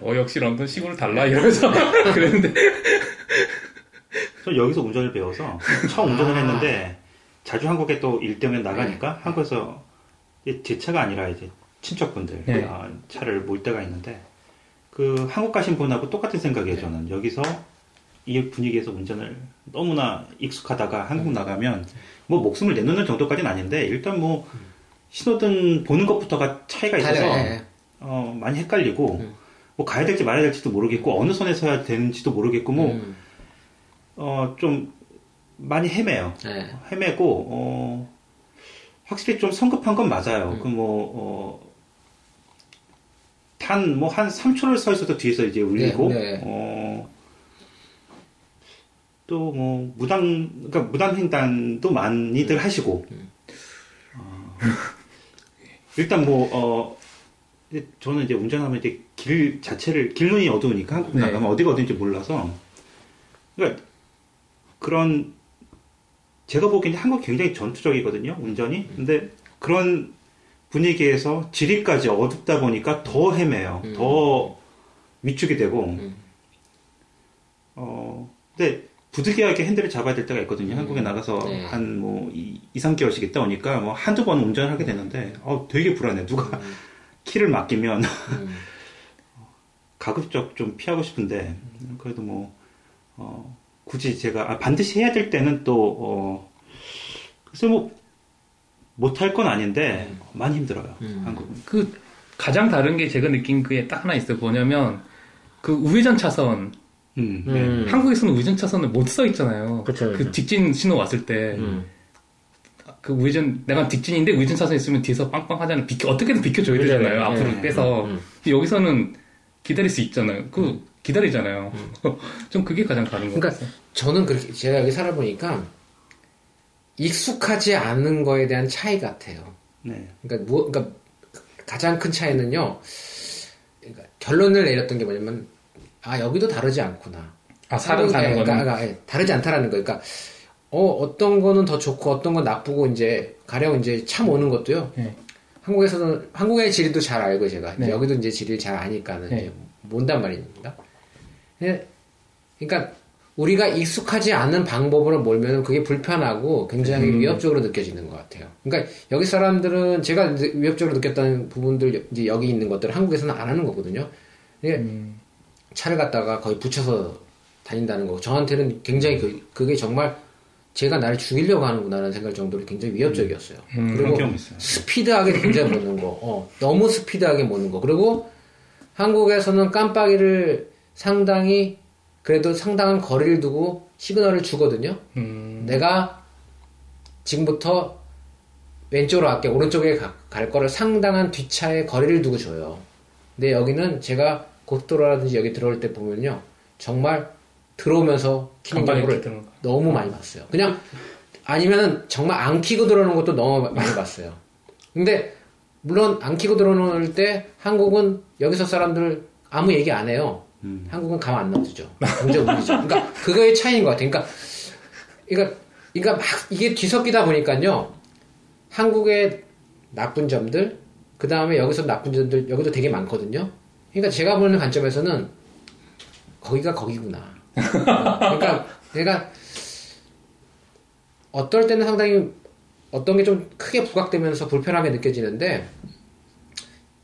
어 역시 런던 시골 달라 이러면서 [laughs] 그랬는데 저 여기서 운전을 배워서 처음 운전을 했는데 자주 한국에 또 일 때문에 나가니까 한국에서 제 차가 아니라 이제 친척분들 네. 아, 차를 몰 때가 있는데 그 한국 가신 분하고 똑같은 생각이에요 저는 여기서 이 분위기에서 운전을 너무나 익숙하다가 한국 나가면 뭐 목숨을 내놓는 정도까지는 아닌데 일단 뭐 신호등 보는 것부터가 차이가 있어서. 예, 예. 어, 많이 헷갈리고 음. 뭐 가야 될지 말아야 될지도 모르겠고 어느 선에 서야 되는지도 모르겠고 뭐 음, 어, 좀 많이 헤매요. 예. 헤매고 어, 확실히 좀 성급한 건 맞아요. 음. 그뭐 어, 단뭐한 3초를 서 있어도 뒤에서 이제 울리고 네, 네. 어, 또 뭐 무단 그러니까 무단 횡단도 많이들 하시고 음. 어, 일단 뭐 어, 저는 이제 운전하면 이제 길 자체를 길눈이 어두우니까 한국 네. 나가면 어디가 어딘지 몰라서 그러니까 그런 제가 보기에는 한국 굉장히 전투적이거든요 운전이 근데 그런 분위기에서 지리까지 어둡다 보니까 더 헤매요 음. 더 위축이 되고 음. 어 근데 부득이하게 핸들을 잡아야 될 때가 있거든요 음. 한국에 나가서 네. 한뭐 2, 3개월씩 있다 오니까 뭐 한두 번 운전을 하게 되는데 어 되게 불안해 누가 [laughs] 키를 맡기면 음. [laughs] 가급적 좀 피하고 싶은데 그래도 뭐 어, 굳이 제가 아, 반드시 해야 될 때는 또 어, 글쎄 뭐 못할 건 아닌데 많이 힘들어요 음. 한국은 그 가장 다른 게 제가 느낀 그게 딱 하나 있어요. 뭐냐면 그 우회전 차선 음, 네. 음. 한국에서는 우회전 차선을 못 써 있잖아요. 그쵸, 그쵸. 그 직진 신호 왔을 때 음. 그 우회전 내가 직진인데 우회전 차선 있으면 뒤에서 빵빵 하잖아요. 비켜 어떻게든 비켜줘야 되잖아요. 네. 앞으로 네. 빼서 음. 여기서는 기다릴 수 있잖아요. 그 기다리잖아요. [laughs] 좀 그게 가장 다른 것 그러니까 같아요. 저는 그렇게 제가 여기 살아보니까 익숙하지 않은 거에 대한 차이 같아요. 네. 그러니까 뭐, 그러니까 가장 큰 차이는요. 그러니까 결론을 내렸던 게 뭐냐면 아 여기도 다르지 않구나. 아 사람 사는 그러니까, 거는 그러니까, 예, 다르지 않다라는 거. 그러니까 어 어떤 거는 더 좋고 어떤 건 나쁘고 이제 가령 이제 참 오는 것도요. 네. 한국에서는 한국의 지리도 잘 알고 제가 네. 여기도 이제 지리를 잘 아니까는 네. 이제 뭔단 말입니다. 예, 그러니까 우리가 익숙하지 않은 방법으로 몰면 그게 불편하고 굉장히 음. 위협적으로 느껴지는 것 같아요. 그러니까 여기 사람들은 제가 위협적으로 느꼈다는 부분들 이제 여기 있는 것들을 한국에서는 안 하는 거거든요. 음, 차를 갖다가 거의 붙여서 다닌다는 거. 저한테는 굉장히 그, 그게 정말 제가 나를 죽이려고 하는구나라는 생각 정도로 굉장히 위협적이었어요. 음, 그런 그리고. 스피드하게 굉장히 모는 거. 어, 너무 스피드하게 모는 거. 그리고 한국에서는 깜빡이를 상당히 그래도 상당한 거리를 두고 시그널을 주거든요. 음. 내가 지금부터 왼쪽으로 갈게 오른쪽에 가- 갈 거를 상당한 뒷차에 거리를 두고 줘요. 근데 여기는 제가 고속도로라든지 여기 들어올 때 보면요. 정말 들어오면서 키는 경우를. 너무 많이 봤어요. 그냥 아니면은 정말 안 키고 들어오는 것도 너무 많이 [laughs] 봤어요. 근데 물론 안 키고 들어오는 때 한국은 여기서 사람들 아무 얘기 안 해요. 음. 한국은 감 안 넣어주죠. 경제 우리죠. 그러니까 그거의 차이인 것 같아요. 그러니까 그러니까 그러니까 막 이게 뒤섞이다 보니까요. 한국의 나쁜 점들 그 다음에 여기서 나쁜 점들 여기도 되게 많거든요. 그러니까 제가 보는 관점에서는 거기가 거기구나. 그러니까 내가 어떨 때는 상당히 어떤 게 좀 크게 부각되면서 불편하게 느껴지는데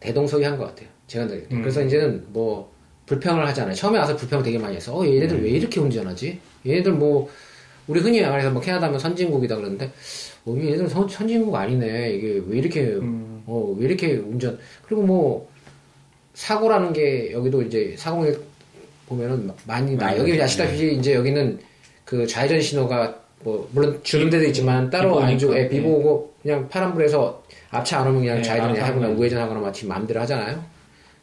대동소이한 것 같아요. 제가 때. 음. 그래서 이제는 뭐 불평을 하잖아요. 처음에 와서 불평 되게 많이 했어. 어, 얘네들 왜 이렇게 운전하지? 얘네들 뭐 우리 흔히 말해서 뭐 캐나다면 선진국이다 그러는데 어, 얘네들은 선, 선진국 아니네. 이게 왜 이렇게 음. 어, 왜 이렇게 운전 그리고 뭐 사고라는 게 여기도 이제 사고를 보면은 많이 나. 여기. 아시다시피 이제 여기는 그 좌회전 신호가 뭐 물론 주는 데도 있지만 따로 안 주고 예. 비보고 그냥 파란불에서 앞차 안 오면 그냥 네, 좌회전 하거나 하면. 우회전 하거나 마치 마음대로 하잖아요.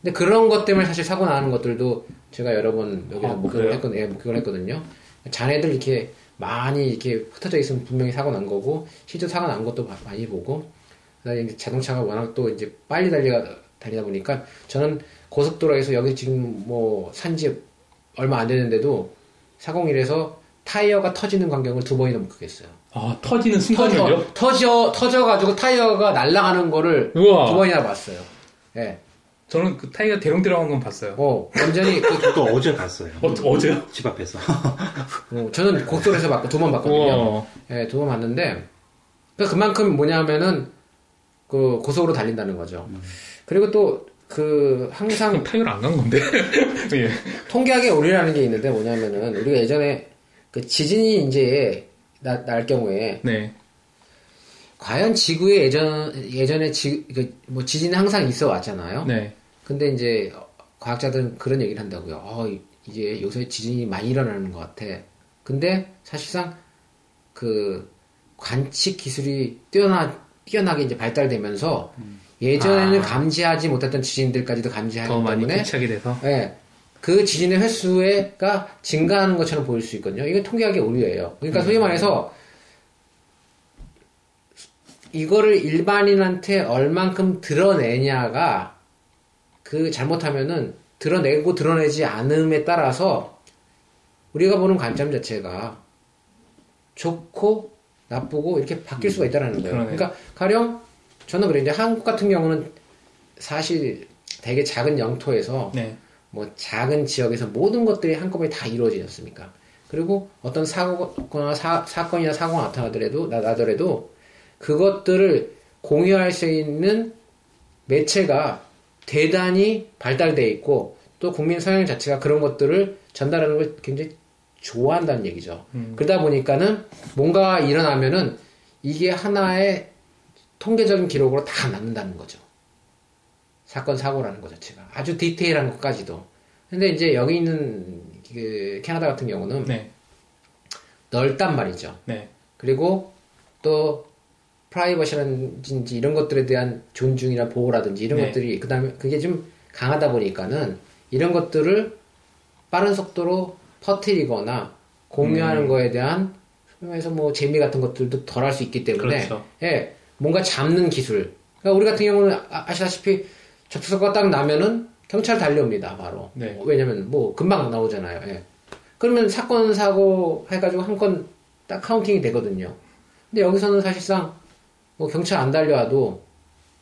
근데 그런 것 때문에 사실 사고 나는 것들도 제가 여러 번 여기서 아, 목격을 그래요? 했거든요. 예, 목격을 했거든요. 자네들 이렇게 많이 이렇게 흩어져 있으면 분명히 사고 난 거고 실제 사고 난 것도 마- 많이 보고 그다음에 자동차가 워낙 또 이제 빨리 달리가 달리다 보니까 저는 고속도로에서 여기 지금 뭐 산지 얼마 안 되는데도 401에서 타이어가 터지는 광경을 두 번이나 목격했어요. 아 터지는 순간을요? 터져, 터져, 터져가지고 타이어가 날아가는 거를 우와. 두 번이나 봤어요. 예. 저는 그 타이가 대롱대롱한 건 봤어요. 어, 완전히, 그, [laughs] 저도 어제 봤어요. 어, 어제요? 집 앞에서. [laughs] 어, 저는 고속도로에서 봤고, 두 번 봤거든요. 예, 두번 봤는데, 그 그만큼 뭐냐면은, 그, 고속으로 달린다는 거죠. 그리고 또, 그, 항상 [laughs] 타이어를 안간 건데. [laughs] 예. 통계학의 오류라는 게 있는데 뭐냐면은, 우리가 예전에, 그 지진이 이제, 나, 날 경우에, 네. 과연 지구에 예전, 예전에 지, 그, 뭐 지진이 항상 있어 왔잖아요. 네. 근데 이제 과학자들은 그런 얘기를 한다고요. 어, 이제 요새 지진이 많이 일어나는 것 같아. 근데 사실상 그 관측 기술이 뛰어나 뛰어나게 이제 발달되면서 예전에는 아. 감지하지 못했던 지진들까지도 감지하기 더 많이 때문에 캐치하게 돼서. 예, 그 지진의 횟수가 증가하는 것처럼 보일 수 있거든요. 이건 통계학의 오류예요. 그러니까 소위 말해서 이거를 일반인한테 얼만큼 드러내냐가 그 잘못하면은 드러내고 드러내지 않음에 따라서 우리가 보는 관점 자체가 좋고 나쁘고 이렇게 바뀔 수가 있다는 거예요. 그러네요. 그러니까 가령 저는 그래 이제 한국 같은 경우는 사실 되게 작은 영토에서 네. 뭐 작은 지역에서 모든 것들이 한꺼번에 다 이루어지지 않습니까? 그리고 어떤 사고거나 사, 사건이나 사고가 나타나더라도 나, 나더라도 그것들을 공유할 수 있는 매체가 대단히 발달돼 있고 또 국민 성향 자체가 그런 것들을 전달하는 걸 굉장히 좋아한다는 얘기죠. 음. 그러다 보니까는 뭔가 일어나면은 이게 하나의 통계적인 기록으로 다 남는다는 거죠. 사건 사고라는 것 자체가 아주 디테일한 것까지도. 근데 이제 여기 있는 그 캐나다 같은 경우는 네. 넓단 말이죠. 네. 그리고 또 프라이버시라든지 이런 것들에 대한 존중이나 보호라든지 이런 네. 것들이 그다음에 그게 좀 강하다 보니까는 이런 것들을 빠른 속도로 퍼뜨리거나 공유하는 음. 거에 대한 소위해서 뭐 재미 같은 것들도 덜 할 수 있기 때문에 그렇죠. 예 뭔가 잡는 기술 그러니까 우리 같은 경우는 아- 아시다시피 접촉사고가 딱 나면은 경찰 달려옵니다 바로 네. 왜냐면 뭐 금방 나오잖아요 예. 그러면 사건 사고 해가지고 한 건 딱 counting이 되거든요 근데 여기서는 사실상 뭐 경찰 안 달려와도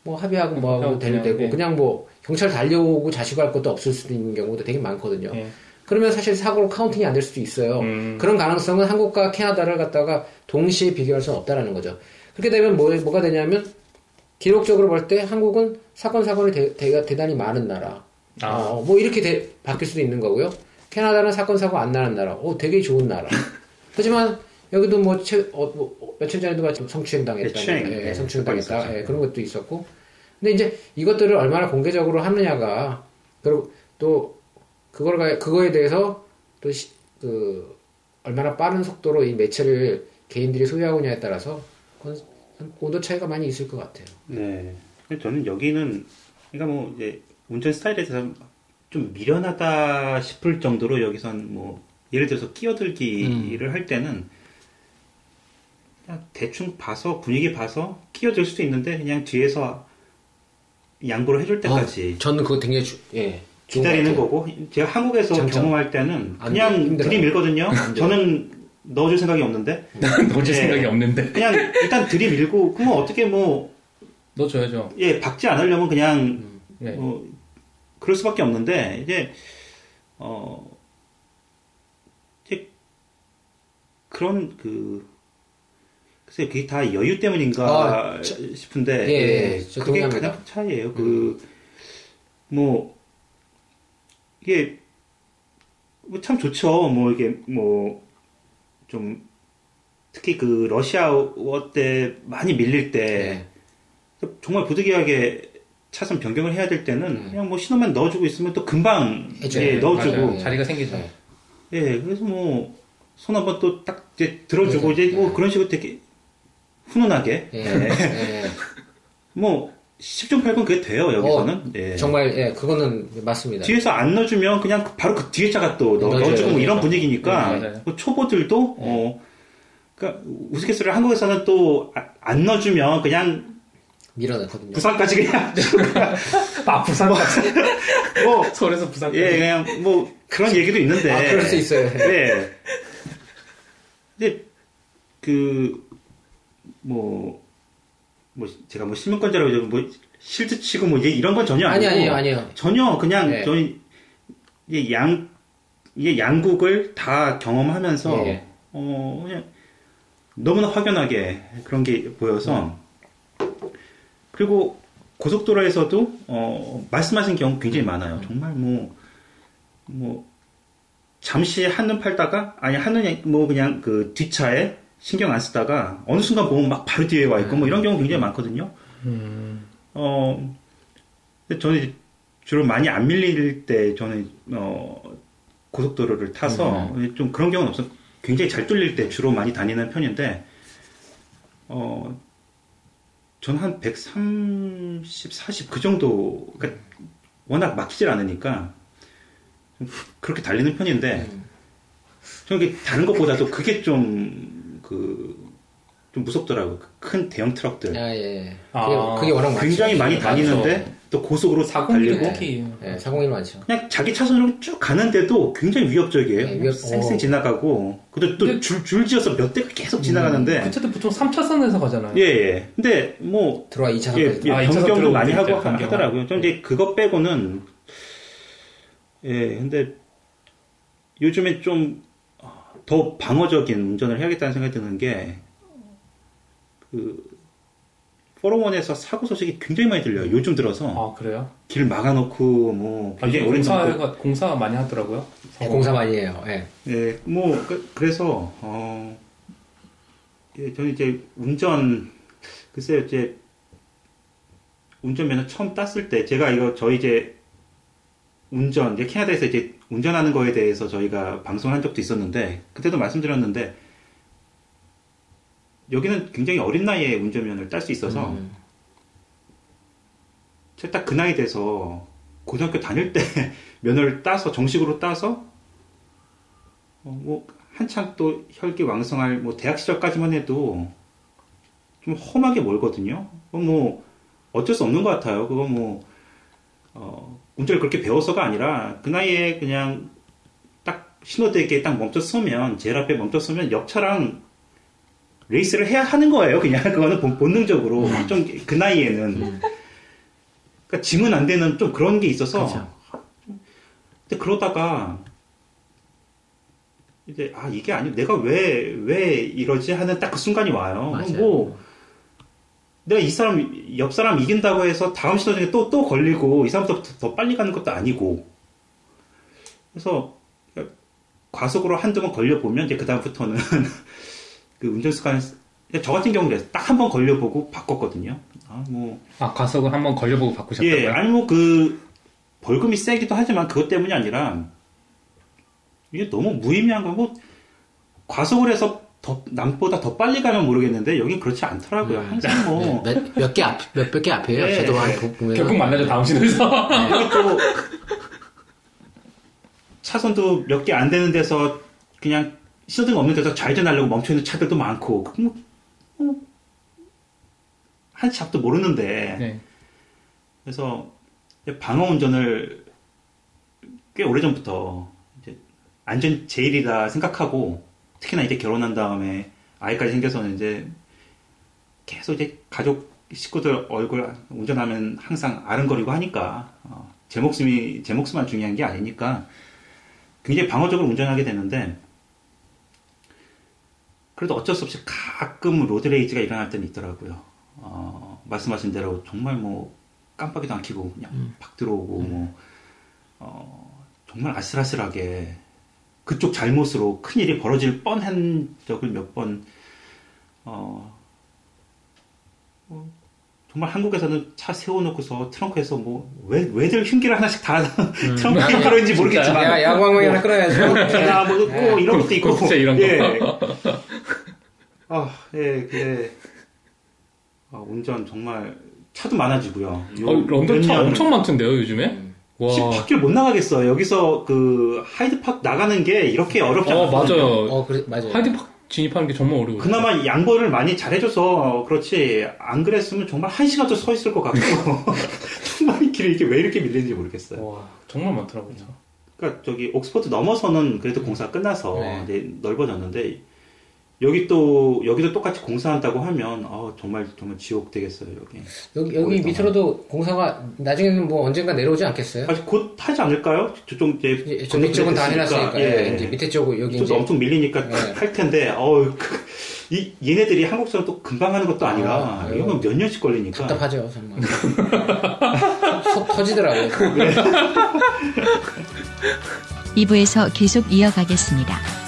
뭐 합의하고 뭐 하고 그냥, 되는 되고 예. 그냥 뭐 경찰 달려오고 자시고 할 것도 없을 수도 있는 경우도 되게 많거든요. 예. 그러면 사실 사고로 counting이 안 될 수도 있어요. 음. 그런 가능성은 한국과 캐나다를 갖다가 동시에 비교할 수는 없다라는 거죠. 그렇게 되면 뭐, 뭐가 되냐면 기록적으로 볼 때 한국은 사건 사고이 대, 대, 대단히 많은 나라. 아. 어, 뭐 이렇게 돼- 바뀔 수도 있는 거고요. 캐나다는 사건 사고 안 나는 나라. 오, 되게 좋은 나라. [laughs] 하지만 여기도 뭐, 최, 어, 뭐 며칠 전에도 마침 성추행 당했다. 성추행, 예, 예, 성추행 당했다. 예, 그런 것도 있었고. 근데 이제 이것들을 얼마나 공개적으로 하느냐가 그리고 또 그걸 가- 그거에 대해서 또 시- 그 얼마나 빠른 속도로 이 매체를 개인들이 소유하느냐에 따라서 온도 차이가 많이 있을 것 같아요. 네. 저는 여기는 그러니까 뭐 이제 운전 스타일에 대해서 좀 미련하다 싶을 정도로 여기선 뭐 예를 들어서 끼어들기를 할 때는 그냥 대충 봐서 분위기 봐서 끼어들 수도 있는데 그냥 뒤에서 양보를 해줄 때까지 어, 저는 그거 굉장히 주, 예, 기다리는. 거고 제가 한국에서 장점. 경험할 때는 안 그냥. 들이밀거든요. 저는 넣어줄 생각이 없는데 [laughs] 넣어줄 네. 생각이 없는데 그냥 일단 들이밀고 그러면 어떻게 뭐 넣어줘야죠. 예, 박지 않으려면 그냥 예. 어, 그럴 수밖에 없는데 이제 어 이제 그런 그 글쎄 그게 다 여유 때문인가 아, 저- 싶은데 예, 예, 예, 저 그게 동의합니다. 가장 차이예요. 그뭐 이게 뭐 참 좋죠. 뭐 이게 뭐 좀 특히 그 러시아워 때 많이 밀릴 때 예. 정말 부득이하게 차선 변경을 해야 될 때는 음. 그냥 뭐 신호만 넣어주고 있으면 또 금방. 예, 넣어주고 맞아요. 자리가 생기죠. 네. 예 그래서 뭐 손 한번 또 딱 이제 들어주고 맞아요. 이제 뭐 예. 그런 식으로 되게 훈훈하게 예. 예. [laughs] 뭐 10중 8군 그게 돼요 여기서는 예. 정말 예, 그거는 맞습니다. 뒤에서 안 넣어주면 그냥 그- 바로 그 뒤에 차가 또 넣, 넣어줘요, 어주고 뭐 이런. 분위기니까 네. 뭐 초보들도 어 그러니까 우스갯소리를 한국에서는 또 안 넣어주면 그냥 밀어넣거든요. 부산까지 그냥 [laughs] 아 부산 같은 뭐 서울에서 부산까지. 예, 그냥 뭐 그런 얘기도 있는데. 아, 그럴 수 있어요. 네. [laughs] 근데 그 뭐, 뭐 제가 뭐 신문권자라고 해서 뭐 실드 치고 뭐 이런 건 전혀 아니 아니고 아니요 아니요. 전혀 그냥 네. 저희 이게 양 이게 양국을 다 경험하면서 예. 어 그냥 너무나 확연하게 그런 게 보여서 그리고 고속도로에서도 어 말씀하신 경우 굉장히 많아요. 정말 뭐뭐 잠시 한눈 팔다가 아니 한눈 뭐 그냥 그 뒷차에 신경 안 쓰다가 어느 순간 보면 막 바로 뒤에 와 있고 뭐 이런 경우 굉장히 많거든요. 어 근데 저는 주로 많이 안 밀릴 때 저는 어 고속도로를 타서 좀 그런 경우는 없어. 굉장히 잘 뚫릴 때 주로 많이 다니는 편인데 어 저는 한 130, 40 그 정도 그러니까 워낙 막히질 않으니까 좀 그렇게 달리는 편인데 저는 이게 다른 것보다도 그게 좀 그 좀 무섭더라고요. 그큰 대형 트럭들. 아, 예. 아, 그게, 그게 워낙 많죠. 굉장히 많이 많죠. 다니는데 또 고속으로 사공들이 달리고 특히 예, 사공일 많죠. 그냥 자기 차선으로 쭉 가는데도 굉장히 위협적이에요. 네, 위협- 쌩쌩 어. 지나가고 그래도 또 근데- 줄줄 지어서 몇 대가 계속 지나가는데 그 차도 보통 3차선에서 가잖아요. 예, 예. 근데 뭐 들어와 2차선까지. 예, 예, 아, 변경도 많이 때 하고 변경. 하더라고요. 좀 이제 그거 빼고는 예, 근데 요즘에 좀 더 방어적인 운전을 해야겠다는 생각이 드는 게 그 포럼원에서 사고 소식이 굉장히 많이 들려요. 요즘 들어서 아 그래요? 길 막아놓고 뭐 아, 이게 굉장히 오랜 동안 공사가 공사 많이 하더라고요. 예, 공사 많이 해요. 예. 예, 뭐 그, 래서 어, 예, 저는 이제 운전 글쎄요, 이제 운전면허 처음 땄을 때 제가 이거 저희 이제 운전 이제 캐나다에서 이제 운전하는 거에 대해서 저희가 방송한 적도 있었는데 그때도 말씀드렸는데 여기는 굉장히 어린 나이에 운전면허를 딸 수 있어서 음. 제가 딱그 나이 돼서 고등학교 다닐 때 [laughs] 면허를 따서 정식으로 따서 어, 뭐 한창 또 혈기 왕성할 뭐 대학 시절까지만 해도 좀 험하게 멀거든요. 뭐 어쩔 수 없는 것 같아요. 그거 뭐 어, 운전을 그렇게 배워서가 아니라 그 나이에 그냥 딱 신호대기에 딱 멈춰 서면 제일 앞에 멈춰 서면 옆차랑 레이스를 해야 하는 거예요. 그냥 [laughs] 그거는 본- 본능적으로 좀그 나이에는 그러니까 짐은 안 되는 좀 그런 게 있어서 그렇죠. 근데 그러다가 이제 아 이게 아니 내가 왜 왜 이러지 하는 딱 그 순간이 와요. 맞아요. 뭐 내가 이 사람 옆 사람 이긴다고 해서 다음 시도 중에 또 또 걸리고 이 사람보다 더, 더 빨리 가는 것도 아니고 그래서 과속으로 한두 번 걸려 보면 이제 [laughs] 그 다음부터는 그 운전 습관 저 같은 경우는 딱 한 번 걸려보고 바꿨거든요. 아 뭐 아 과속을 한 번 걸려보고 바꾸셨다고요? 예, 아니 뭐 그 벌금이 세기도 하지만 그것 때문이 아니라 이게 너무 무의미한 거고 과속을 해서 더 남보다 더 빨리 가면 모르겠는데 여긴 그렇지 않더라고요. 항상 뭐 몇개 앞, 몇백 개 앞이에요. 네. 저도 많이 보- 보면. 결국 만나죠 다음 시도에서. 여기 또 차선도 몇 개 안 되는 데서 그냥 신호등 없는 데서 좌회전하려고 멈춰 있는 차들도 많고 뭐, 뭐, 한치 앞도 모르는데 네. 그래서 방어 운전을 꽤 오래 전부터 이제 안전 제일이다 생각하고 특히나 이제 결혼한 다음에 아이까지 생겨서는 이제 계속 이제 가족 식구들 얼굴 운전하면 항상 아른거리고 하니까 어, 제 목숨이 제 목숨만 중요한 게 아니니까 굉장히 방어적으로 운전하게 되는데 그래도 어쩔 수 없이 가끔 로드레이지가 일어날 때는 있더라고요. 어, 말씀하신 대로 정말 뭐 깜빡이도 안 켜고 그냥 팍 들어오고 뭐 어, 정말 아슬아슬하게 그쪽 잘못으로 큰 일이 벌어질 뻔한 적을 몇번 어, 뭐, 정말 한국에서는 차 세워놓고서 트렁크에서 뭐 왜 왜들 흉기를 하나씩 다 트렁크에 야, 깔아있는지 진짜요? 모르겠지만 야, 야구방망이 하나 끌어야죠. 야, 뭐 있고 이런 것도 있고 진짜 이런 거. 예. [laughs] 아, 예, 근데 아, 운전 정말 차도 많아지고요. 요- 어, 런던 차 엄청 많던데요 요즘에? 와. 집 밖을 못 나가겠어요. 여기서 그 Hyde Park 나가는 게 이렇게 어렵지 어 않거든요. 맞아요. 어, 그래, 맞아요. Hyde Park 진입하는 게 정말 어려워요. 그나마 양보를 많이 잘해줘서 그렇지 안 그랬으면 정말 한 시간도 서 있을 것 같고 정말 이 길이 이게 왜 이렇게 밀리는지 모르겠어요. 와 정말 많더라고요. 차. 그러니까 저기 옥스퍼드 넘어서는 그래도 공사 끝나서 네. 이제 넓어졌는데 여기 또 여기도 똑같이 공사한다고 하면 어, 정말 정말 지옥 되겠어요 여기. 여기, 여기. 밑으로도 공사가 나중에는 뭐 언젠가 내려오지 않겠어요? 아직 곧 하지 않을까요? 저쪽 이제 저 밑쪽은 다 해놨으니까. 예. 예, 이제 밑에 쪽은 여기 이제. 엄청 밀리니까 네. 할 텐데 어우 그, 이 얘네들이 한국처럼 또 금방 하는 것도 아니라 아, 아유. 이건 몇 년씩 걸리니까 답답하죠, 정말. [laughs] 속 터지더라고요. 2부에서 계속 이어가겠습니다.